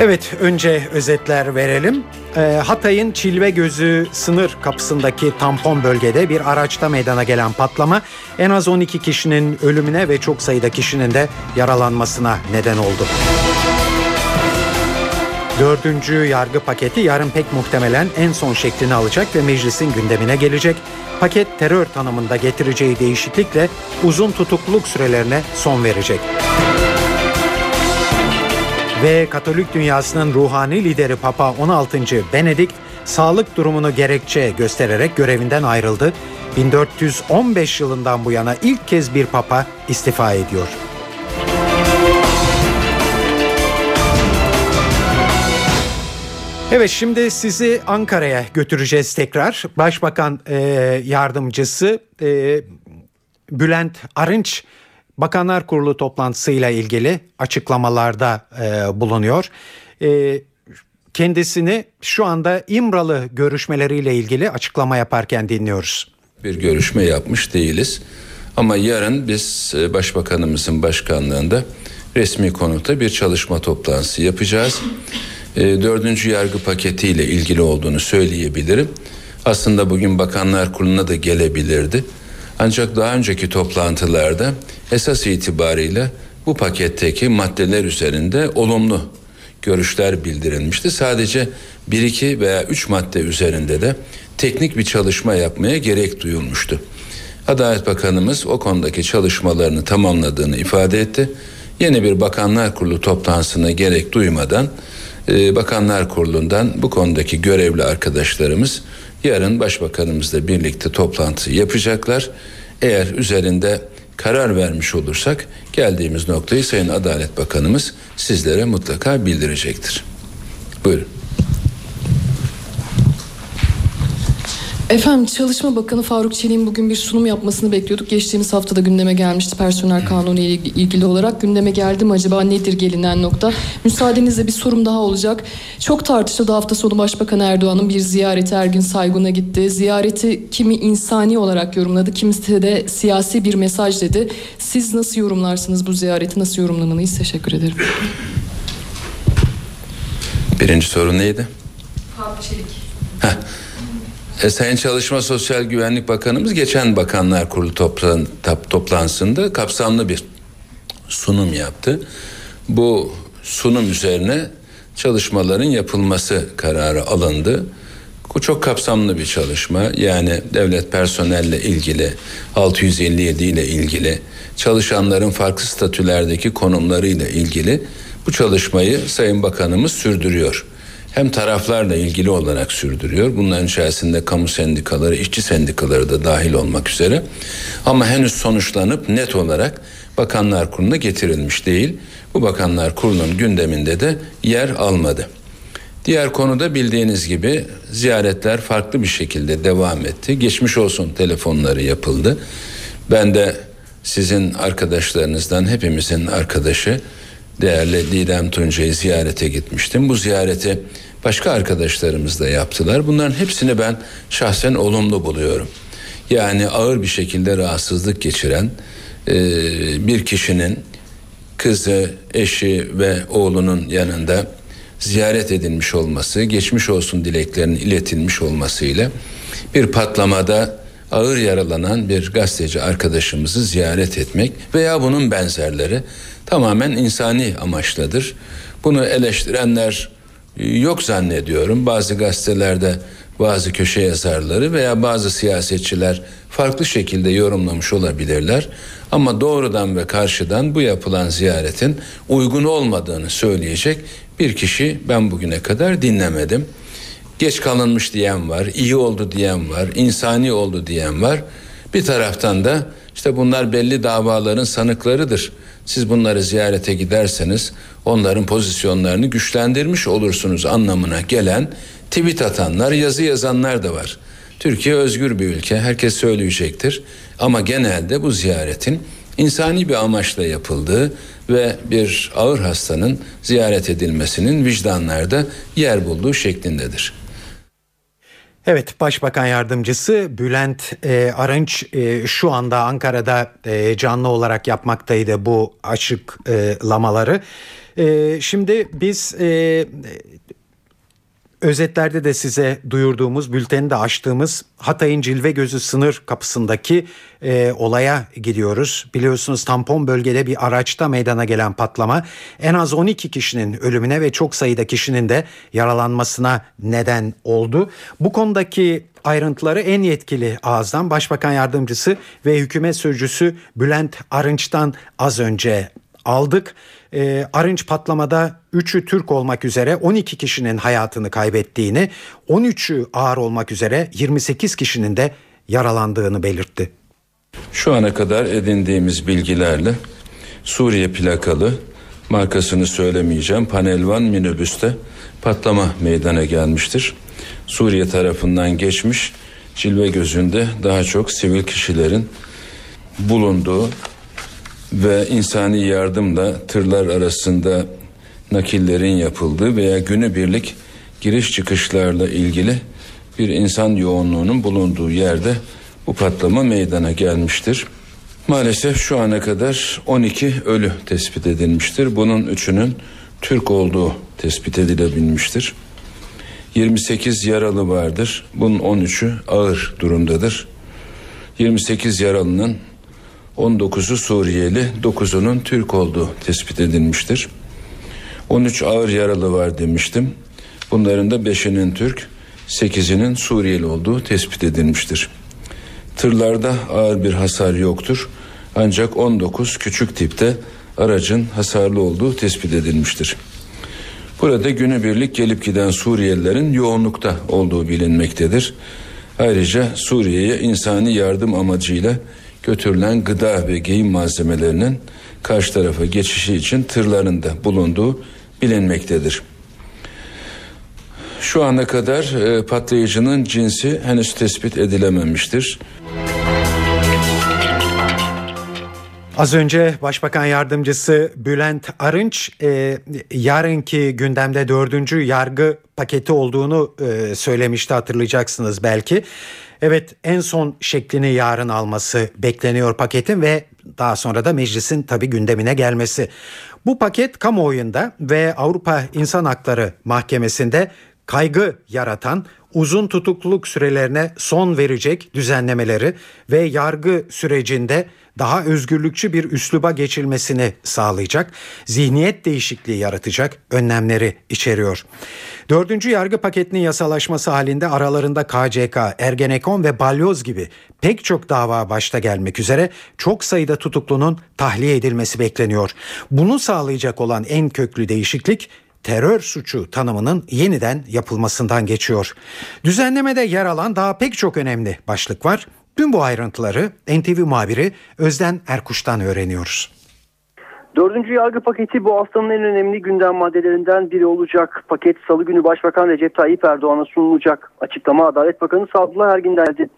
Evet önce özetler verelim. Ee, Hatay'ın Çilve Gözü sınır kapısındaki tampon bölgede bir araçta meydana gelen patlama en az 12 kişinin ölümüne ve çok sayıda kişinin de yaralanmasına neden oldu. Dördüncü yargı paketi yarın pek muhtemelen en son şeklini alacak ve meclisin gündemine gelecek. Paket terör tanımında getireceği değişiklikle uzun tutukluluk sürelerine son verecek. Ve Katolik dünyasının ruhani lideri Papa 16. Benedikt sağlık durumunu gerekçe göstererek görevinden ayrıldı. 1415 yılından bu yana ilk kez bir papa istifa ediyor. Evet şimdi sizi Ankara'ya götüreceğiz tekrar. Başbakan e, yardımcısı e, Bülent Arınç Bakanlar Kurulu toplantısıyla ilgili açıklamalarda e, bulunuyor. E, kendisini şu anda İmralı görüşmeleriyle ilgili açıklama yaparken dinliyoruz. bir görüşme yapmış değiliz. Ama yarın biz e, Başbakanımızın başkanlığında resmi konutta bir çalışma toplantısı yapacağız. E, Dördüncü yargı paketiyle ilgili olduğunu söyleyebilirim. Aslında bugün Bakanlar Kurulu'na da gelebilirdi. Ancak daha önceki toplantılarda esas itibariyle bu paketteki maddeler üzerinde olumlu görüşler bildirilmişti. Sadece bir iki veya üç madde üzerinde de teknik bir çalışma yapmaya gerek duyulmuştu. Adalet Bakanımız o konudaki çalışmalarını tamamladığını ifade etti. Yeni bir Bakanlar Kurulu toplantısına gerek duymadan e, Bakanlar Kurulu'ndan bu konudaki görevli arkadaşlarımız yarın Başbakanımızla birlikte toplantı yapacaklar. Eğer üzerinde karar vermiş olursak geldiğimiz noktayı Sayın Adalet Bakanımız sizlere mutlaka bildirecektir. Buyurun. Efendim Çalışma Bakanı Faruk Çelik'in bugün bir sunum yapmasını bekliyorduk. Geçtiğimiz haftada gündeme gelmişti personel kanunu ile ilgili olarak. Gündeme geldi mi acaba nedir gelinen nokta? Müsaadenizle bir sorum daha olacak. Çok tartışıldı hafta sonu Başbakan Erdoğan'ın bir ziyareti Ergin Saygun'a gitti. Ziyareti kimi insani olarak yorumladı, kimisi de siyasi bir mesaj dedi. Siz nasıl yorumlarsınız bu ziyareti, nasıl yorumlamalıyız? Teşekkür ederim. Birinci soru neydi? Faruk Çelik. E, Sayın Çalışma Sosyal Güvenlik Bakanımız geçen Bakanlar Kurulu toplan, toplantısında kapsamlı bir sunum yaptı. Bu sunum üzerine çalışmaların yapılması kararı alındı. Bu çok kapsamlı bir çalışma. Yani devlet personelle ilgili, 657 ile ilgili, çalışanların farklı statülerdeki konumlarıyla ilgili bu çalışmayı Sayın Bakanımız sürdürüyor hem taraflarla ilgili olarak sürdürüyor. Bunların içerisinde kamu sendikaları, işçi sendikaları da dahil olmak üzere. Ama henüz sonuçlanıp net olarak Bakanlar Kurulu'na getirilmiş değil. Bu Bakanlar Kurulu'nun gündeminde de yer almadı. Diğer konuda bildiğiniz gibi ziyaretler farklı bir şekilde devam etti. Geçmiş olsun telefonları yapıldı. Ben de sizin arkadaşlarınızdan hepimizin arkadaşı değerli Didem Tuncay'ı ziyarete gitmiştim. Bu ziyareti başka arkadaşlarımız da yaptılar. Bunların hepsini ben şahsen olumlu buluyorum. Yani ağır bir şekilde rahatsızlık geçiren e, bir kişinin kızı, eşi ve oğlunun yanında ziyaret edilmiş olması, geçmiş olsun dileklerinin iletilmiş olmasıyla bir patlamada ağır yaralanan bir gazeteci arkadaşımızı ziyaret etmek veya bunun benzerleri tamamen insani amaçladır. Bunu eleştirenler yok zannediyorum. Bazı gazetelerde bazı köşe yazarları veya bazı siyasetçiler farklı şekilde yorumlamış olabilirler. Ama doğrudan ve karşıdan bu yapılan ziyaretin uygun olmadığını söyleyecek bir kişi ben bugüne kadar dinlemedim. Geç kalınmış diyen var, iyi oldu diyen var, insani oldu diyen var. Bir taraftan da işte bunlar belli davaların sanıklarıdır. Siz bunları ziyarete giderseniz onların pozisyonlarını güçlendirmiş olursunuz anlamına gelen tweet atanlar, yazı yazanlar da var. Türkiye özgür bir ülke, herkes söyleyecektir. Ama genelde bu ziyaretin insani bir amaçla yapıldığı ve bir ağır hastanın ziyaret edilmesinin vicdanlarda yer bulduğu şeklindedir. Evet Başbakan Yardımcısı Bülent e, Arınç e, şu anda Ankara'da e, canlı olarak yapmaktaydı bu açıklamaları. E, şimdi biz e, özetlerde de size duyurduğumuz bülteni de açtığımız Hatay'ın Cilve Gözü sınır kapısındaki e, olaya gidiyoruz. Biliyorsunuz tampon bölgede bir araçta meydana gelen patlama en az 12 kişinin ölümüne ve çok sayıda kişinin de yaralanmasına neden oldu. Bu konudaki ayrıntıları en yetkili ağızdan Başbakan Yardımcısı ve Hükümet Sözcüsü Bülent Arınç'tan az önce aldık. E, Arınç patlamada 3'ü Türk olmak üzere 12 kişinin hayatını kaybettiğini, 13'ü ağır olmak üzere 28 kişinin de yaralandığını belirtti. Şu ana kadar edindiğimiz bilgilerle Suriye plakalı markasını söylemeyeceğim panelvan minibüste patlama meydana gelmiştir. Suriye tarafından geçmiş cilve gözünde daha çok sivil kişilerin bulunduğu ve insani yardımla tırlar arasında nakillerin yapıldığı veya günübirlik giriş çıkışlarla ilgili bir insan yoğunluğunun bulunduğu yerde bu patlama meydana gelmiştir. Maalesef şu ana kadar 12 ölü tespit edilmiştir. Bunun üçünün Türk olduğu tespit edilebilmiştir. 28 yaralı vardır. Bunun 13'ü ağır durumdadır. 28 yaralının 19'u Suriyeli, 9'unun Türk olduğu tespit edilmiştir. 13 ağır yaralı var demiştim. Bunların da 5'inin Türk, 8'inin Suriyeli olduğu tespit edilmiştir. Tırlarda ağır bir hasar yoktur. Ancak 19 küçük tipte aracın hasarlı olduğu tespit edilmiştir. Burada günübirlik gelip giden Suriyelilerin yoğunlukta olduğu bilinmektedir. Ayrıca Suriye'ye insani yardım amacıyla götürülen gıda ve giyim malzemelerinin karşı tarafa geçişi için tırlarında bulunduğu bilinmektedir. Şu ana kadar e, patlayıcının cinsi henüz tespit edilememiştir. Az önce Başbakan Yardımcısı Bülent Arınç e, yarınki gündemde dördüncü yargı paketi olduğunu e, söylemişti hatırlayacaksınız belki. Evet en son şeklini yarın alması bekleniyor paketin ve daha sonra da meclisin tabi gündemine gelmesi. Bu paket kamuoyunda ve Avrupa İnsan Hakları Mahkemesi'nde kaygı yaratan uzun tutukluluk sürelerine son verecek düzenlemeleri ve yargı sürecinde daha özgürlükçü bir üsluba geçilmesini sağlayacak, zihniyet değişikliği yaratacak önlemleri içeriyor. Dördüncü yargı paketinin yasalaşması halinde aralarında KCK, Ergenekon ve Balyoz gibi pek çok dava başta gelmek üzere çok sayıda tutuklunun tahliye edilmesi bekleniyor. Bunu sağlayacak olan en köklü değişiklik terör suçu tanımının yeniden yapılmasından geçiyor. Düzenlemede yer alan daha pek çok önemli başlık var. Tüm bu ayrıntıları NTV muhabiri Özden Erkuş'tan öğreniyoruz. Dördüncü yargı paketi bu haftanın en önemli gündem maddelerinden biri olacak. Paket salı günü Başbakan Recep Tayyip Erdoğan'a sunulacak. Açıklama Adalet Bakanı Sadullah Ergin geldi.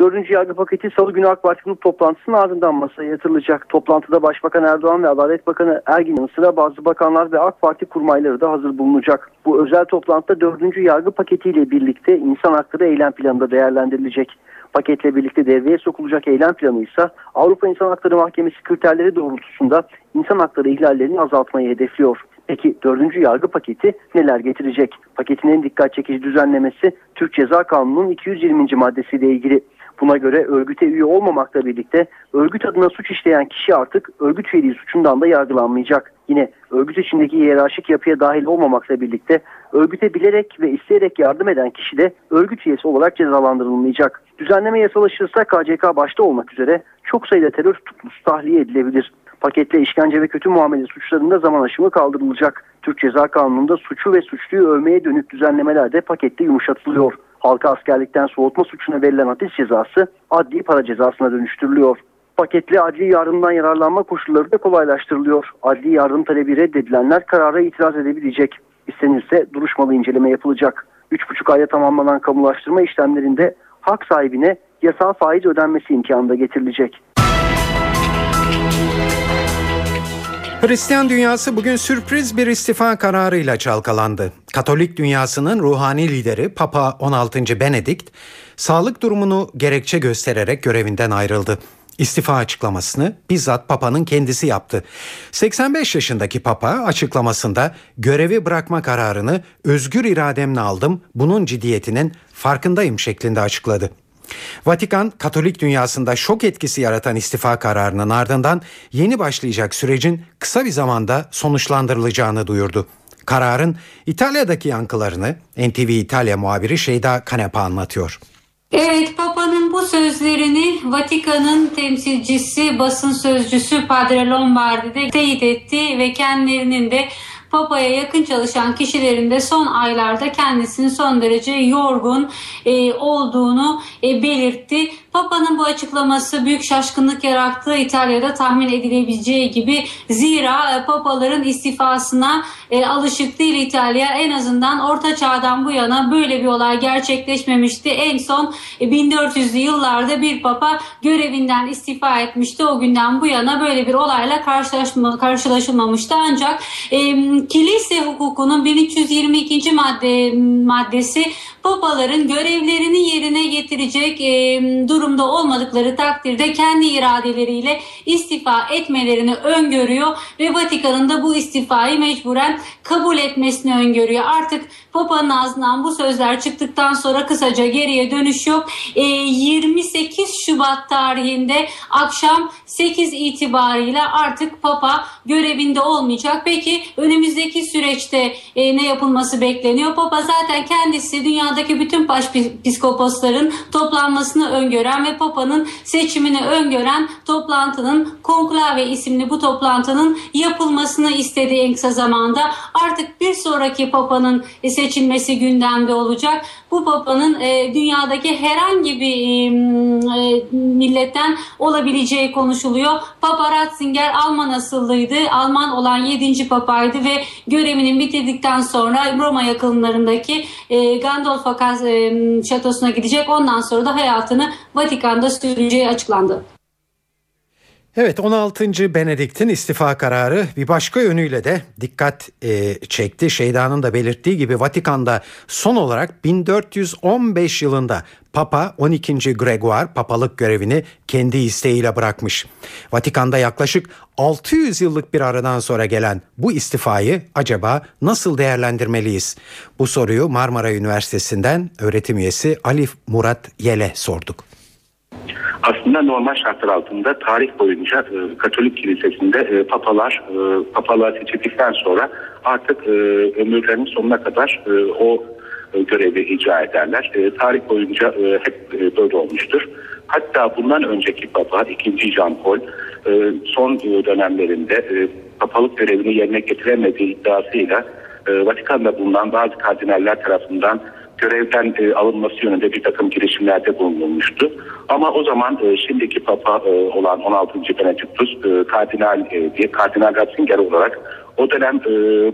Dördüncü yargı paketi salı günü AK Parti grup toplantısının ardından masaya yatırılacak. Toplantıda Başbakan Erdoğan ve Adalet Bakanı Ergin'in sıra bazı bakanlar ve AK Parti kurmayları da hazır bulunacak. Bu özel toplantıda dördüncü yargı paketiyle birlikte insan hakları eylem planı da değerlendirilecek. Paketle birlikte devreye sokulacak eylem planı ise Avrupa İnsan Hakları Mahkemesi kriterleri doğrultusunda insan hakları ihlallerini azaltmayı hedefliyor. Peki dördüncü yargı paketi neler getirecek? Paketin en dikkat çekici düzenlemesi Türk Ceza Kanunu'nun 220. maddesiyle ilgili. Buna göre örgüte üye olmamakla birlikte örgüt adına suç işleyen kişi artık örgüt üyeliği suçundan da yargılanmayacak. Yine örgüt içindeki hiyerarşik yapıya dahil olmamakla birlikte örgüte bilerek ve isteyerek yardım eden kişi de örgüt üyesi olarak cezalandırılmayacak. Düzenleme yasalaşırsa KCK başta olmak üzere çok sayıda terör tutuklusu tahliye edilebilir. Paketle işkence ve kötü muamele suçlarında zaman aşımı kaldırılacak. Türk Ceza Kanunu'nda suçu ve suçluyu övmeye dönük düzenlemeler de pakette yumuşatılıyor. Halka askerlikten soğutma suçuna verilen hapis cezası adli para cezasına dönüştürülüyor. Paketli adli yardımdan yararlanma koşulları da kolaylaştırılıyor. Adli yardım talebi reddedilenler karara itiraz edebilecek. İstenirse duruşmalı inceleme yapılacak. 3,5 ayda tamamlanan kamulaştırma işlemlerinde hak sahibine yasal faiz ödenmesi imkanı da getirilecek. Hristiyan dünyası bugün sürpriz bir istifa kararıyla çalkalandı. Katolik dünyasının ruhani lideri Papa 16. Benedikt sağlık durumunu gerekçe göstererek görevinden ayrıldı. İstifa açıklamasını bizzat Papa'nın kendisi yaptı. 85 yaşındaki Papa açıklamasında görevi bırakma kararını özgür irademle aldım, bunun ciddiyetinin farkındayım şeklinde açıkladı. Vatikan, Katolik dünyasında şok etkisi yaratan istifa kararının ardından yeni başlayacak sürecin kısa bir zamanda sonuçlandırılacağını duyurdu. Kararın İtalya'daki yankılarını NTV İtalya muhabiri Şeyda Kanepa anlatıyor. Evet Papa'nın bu sözlerini Vatikan'ın temsilcisi basın sözcüsü Padre Lombardi de teyit etti ve kendilerinin de Papa'ya yakın çalışan kişilerin de son aylarda kendisini son derece yorgun e, olduğunu e, belirtti. Papa'nın bu açıklaması büyük şaşkınlık yarattı İtalya'da tahmin edilebileceği gibi. Zira e, papaların istifasına e, alışık değil İtalya. En azından Orta Çağ'dan bu yana böyle bir olay gerçekleşmemişti. En son e, 1400'lü yıllarda bir papa görevinden istifa etmişti. O günden bu yana böyle bir olayla karşılaşma, karşılaşılmamıştı. Ancak e, kilise hukukunun 1322. madde maddesi papaların görevlerini yerine getirecek e, durumda olmadıkları takdirde kendi iradeleriyle istifa etmelerini öngörüyor ve Vatikan'ın da bu istifayı mecburen kabul etmesini öngörüyor. Artık Papa'nın ağzından bu sözler çıktıktan sonra kısaca geriye dönüş yok. E, 28 Şubat tarihinde akşam 8 itibariyle artık Papa görevinde olmayacak. Peki önümüzdeki süreçte e, ne yapılması bekleniyor? Papa zaten kendisi dünyadaki bütün başpiskoposların toplanmasını öngören ve Papa'nın seçimini öngören toplantının Konklave isimli bu toplantının yapılmasını istediği en kısa zamanda. Artık bir sonraki Papa'nın seçilmesi gündemde olacak. Bu Papa'nın e, dünyadaki herhangi bir e, e, milletten olabileceği konuşuluyor. Papa Ratzinger Alman asıllıydı. Alman olan 7. papaydı ve görevini bitirdikten sonra Roma yakınlarındaki e, Gandolfo e, şatosuna gidecek. Ondan sonra da hayatını Vatikan'da süreceği açıklandı. Evet 16. Benedikt'in istifa kararı bir başka yönüyle de dikkat e, çekti. Şeydanın da belirttiği gibi Vatikan'da son olarak 1415 yılında Papa 12. Gregoire papalık görevini kendi isteğiyle bırakmış. Vatikan'da yaklaşık 600 yıllık bir aradan sonra gelen bu istifayı acaba nasıl değerlendirmeliyiz? Bu soruyu Marmara Üniversitesi'nden öğretim üyesi Alif Murat Yel'e sorduk aslında normal şartlar altında tarih boyunca e, Katolik Kilisesi'nde e, papalar e, papalığa seçildikten sonra artık e, ömürlerinin sonuna kadar e, o e, görevi icra ederler. E, tarih boyunca e, hep e, böyle olmuştur. Hatta bundan önceki papa 2. Jean Paul e, son e, dönemlerinde e, papalık görevini yerine getiremediği iddiasıyla e, Vatikan'da bulunan bazı kardinaller tarafından görevden e, alınması yönünde bir takım girişimlerde bulunmuştu. Ama o zaman e, şimdiki Papa e, olan 16. Benediktus e, Kardinal e, diye Kardinal Ratzinger olarak o dönem e,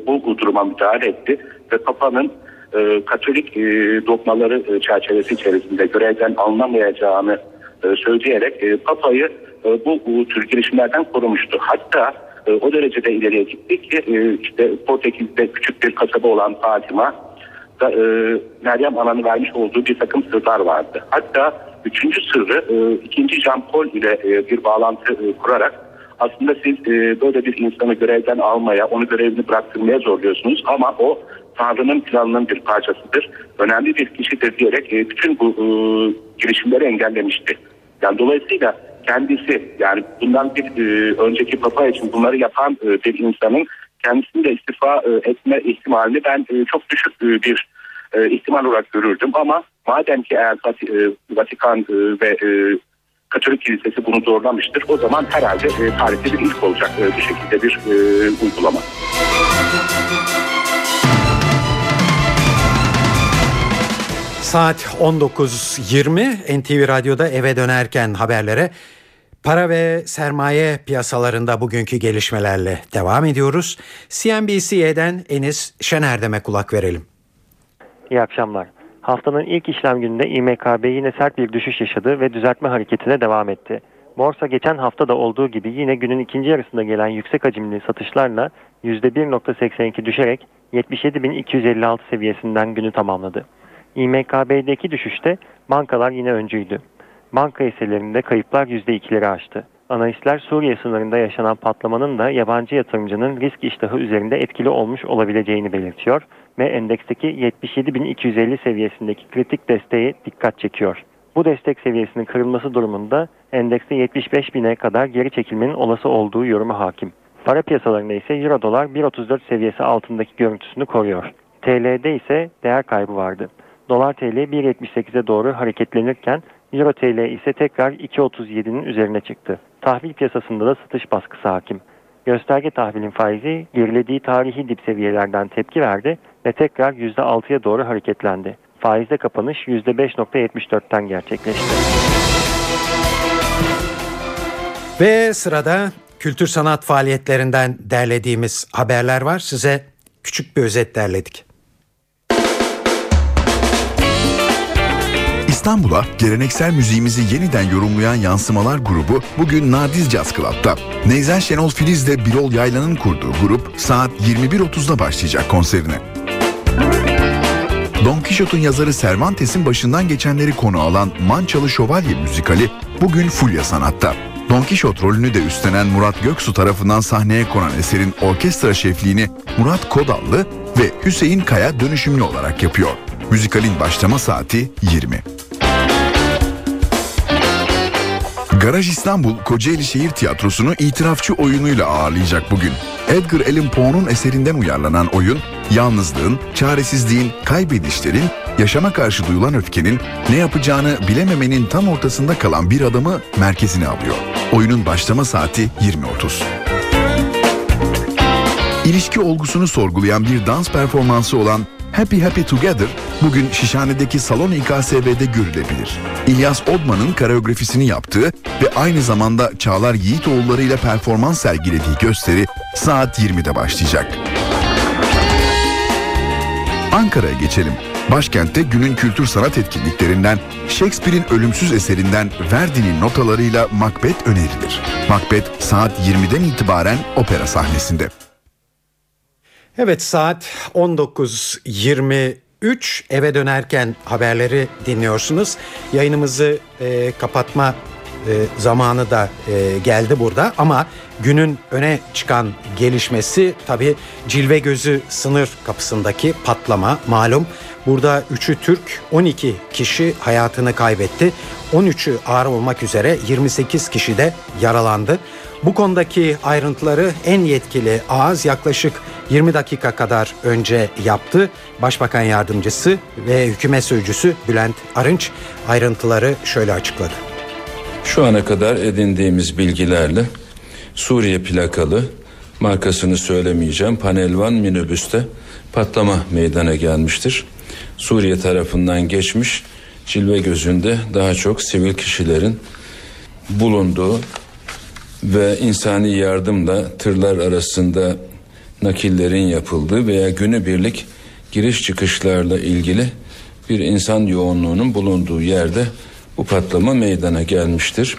bu duruma müdahale etti ve Papa'nın e, Katolik e, dogmaları e, çerçevesi içerisinde görevden alınamayacağını e, söyleyerek e, Papa'yı e, bu, bu tür girişimlerden korumuştu. Hatta e, o derecede ileriye gitti ki e, işte Portekiz'de küçük bir kasaba olan Fatima e, Meryem Ana'nın vermiş olduğu bir takım sırlar vardı. Hatta üçüncü sırrı e, ikinci Jean Paul ile e, bir bağlantı e, kurarak aslında siz e, böyle bir insanı görevden almaya, onu görevini bıraktırmaya zorluyorsunuz ama o Tanrı'nın planının bir parçasıdır. Önemli bir kişidir diyerek e, bütün bu e, girişimleri engellemişti. Yani dolayısıyla kendisi yani bundan bir e, önceki papa için bunları yapan e, bir insanın kendisini de istifa e, etme ihtimalini ben e, çok düşük e, bir ihtimal olarak görürdüm. Ama madem ki eğer Vatikan ve Katolik Kilisesi bunu zorlamıştır o zaman herhalde tarihte bir ilk olacak bu şekilde bir uygulama. Saat 19.20 NTV Radyo'da eve dönerken haberlere Para ve sermaye piyasalarında bugünkü gelişmelerle devam ediyoruz. CNBC'den Enis Şener'deme kulak verelim. İyi akşamlar. Haftanın ilk işlem gününde İMKB yine sert bir düşüş yaşadı ve düzeltme hareketine devam etti. Borsa geçen hafta da olduğu gibi yine günün ikinci yarısında gelen yüksek hacimli satışlarla %1.82 düşerek 77.256 seviyesinden günü tamamladı. İMKB'deki düşüşte bankalar yine öncüydü. Banka hisselerinde kayıplar %2'leri aştı. Analistler Suriye sınırında yaşanan patlamanın da yabancı yatırımcının risk iştahı üzerinde etkili olmuş olabileceğini belirtiyor ve endeksteki 77.250 seviyesindeki kritik desteğe dikkat çekiyor. Bu destek seviyesinin kırılması durumunda endekste 75.000'e kadar geri çekilmenin olası olduğu yorumu hakim. Para piyasalarında ise Euro dolar 1.34 seviyesi altındaki görüntüsünü koruyor. TL'de ise değer kaybı vardı. Dolar TL 1.78'e doğru hareketlenirken Euro TL ise tekrar 2.37'nin üzerine çıktı. Tahvil piyasasında da satış baskısı hakim. Gösterge tahvilin faizi gerilediği tarihi dip seviyelerden tepki verdi ve tekrar %6'ya doğru hareketlendi. Faizde kapanış %5.74'ten gerçekleşti. Ve sırada kültür sanat faaliyetlerinden derlediğimiz haberler var. Size küçük bir özet derledik. İstanbul'a geleneksel müziğimizi yeniden yorumlayan Yansımalar grubu bugün Nadiz Jazz Club'da. Neyzen Şenol Filiz de Birol Yaylan'ın kurduğu grup saat 21.30'da başlayacak konserine. Don Quixote'un yazarı Cervantes'in başından geçenleri konu alan Mançalı Şövalye müzikali bugün Fulya Sanat'ta. Don Quixote rolünü de üstlenen Murat Göksu tarafından sahneye konan eserin orkestra şefliğini Murat Kodallı ve Hüseyin Kaya dönüşümlü olarak yapıyor. Müzikalin başlama saati 20. Garaj İstanbul Kocaeli Şehir Tiyatrosu'nu itirafçı oyunuyla ağırlayacak bugün. Edgar Allan Poe'nun eserinden uyarlanan oyun, yalnızlığın, çaresizliğin, kaybedişlerin, yaşama karşı duyulan öfkenin, ne yapacağını bilememenin tam ortasında kalan bir adamı merkezine alıyor. Oyunun başlama saati 20.30. İlişki olgusunu sorgulayan bir dans performansı olan Happy Happy Together bugün Şişhane'deki Salon İKSV'de görülebilir. İlyas Odman'ın koreografisini yaptığı ve aynı zamanda Çağlar Yiğitoğulları ile performans sergilediği gösteri saat 20'de başlayacak. Ankara'ya geçelim. Başkentte günün kültür sanat etkinliklerinden Shakespeare'in ölümsüz eserinden Verdi'nin notalarıyla Macbeth önerilir. Macbeth saat 20'den itibaren opera sahnesinde. Evet saat 19.23 eve dönerken haberleri dinliyorsunuz. Yayınımızı e, kapatma e, zamanı da e, geldi burada ama günün öne çıkan gelişmesi tabi Cilve Gözü sınır kapısındaki patlama malum. Burada 3'ü Türk 12 kişi hayatını kaybetti. 13'ü ağır olmak üzere 28 kişi de yaralandı. Bu konudaki ayrıntıları en yetkili ağız yaklaşık 20 dakika kadar önce yaptı. Başbakan yardımcısı ve hükümet sözcüsü Bülent Arınç ayrıntıları şöyle açıkladı. Şu ana kadar edindiğimiz bilgilerle Suriye plakalı markasını söylemeyeceğim panelvan minibüste patlama meydana gelmiştir. Suriye tarafından geçmiş cilve gözünde daha çok sivil kişilerin bulunduğu ve insani yardımla tırlar arasında nakillerin yapıldığı veya günübirlik giriş çıkışlarla ilgili bir insan yoğunluğunun bulunduğu yerde bu patlama meydana gelmiştir.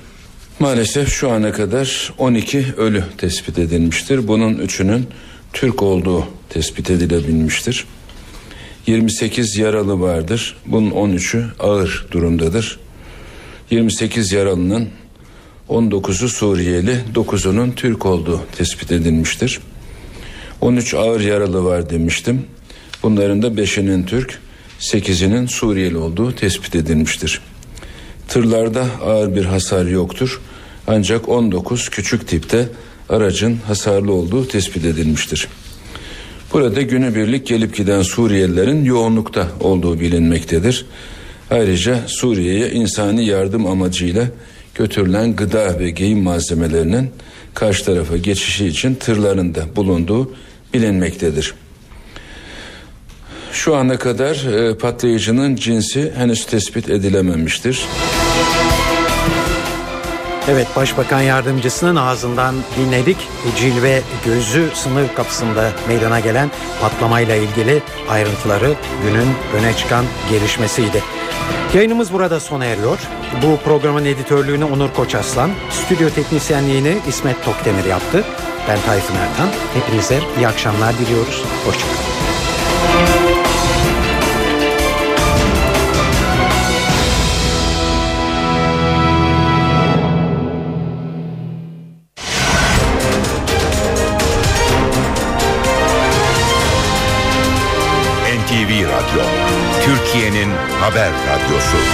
Maalesef şu ana kadar 12 ölü tespit edilmiştir. Bunun üçünün Türk olduğu tespit edilebilmiştir. 28 yaralı vardır. Bunun 13'ü ağır durumdadır. 28 yaralının 19'u Suriyeli, 9'unun Türk olduğu tespit edilmiştir. 13 ağır yaralı var demiştim. Bunların da 5'inin Türk, 8'inin Suriyeli olduğu tespit edilmiştir. Tırlarda ağır bir hasar yoktur. Ancak 19 küçük tipte aracın hasarlı olduğu tespit edilmiştir. Burada günübirlik gelip giden Suriyelilerin yoğunlukta olduğu bilinmektedir. Ayrıca Suriye'ye insani yardım amacıyla götürülen gıda ve giyim malzemelerinin karşı tarafa geçişi için tırlarında bulunduğu bilinmektedir. Şu ana kadar e, patlayıcının cinsi henüz tespit edilememiştir. Evet Başbakan Yardımcısının ağzından dinledik. Cilve gözü sınır kapısında meydana gelen patlamayla ilgili ayrıntıları günün öne çıkan gelişmesiydi. Yayınımız burada sona eriyor. Bu programın editörlüğünü Onur Koçaslan, stüdyo teknisyenliğini İsmet Tokdemir yaptı. Ben Tayfun Ertan. Hepinize iyi akşamlar diliyoruz. Hoşçakalın. NTV Radyo, Türkiye'nin haber radyosu.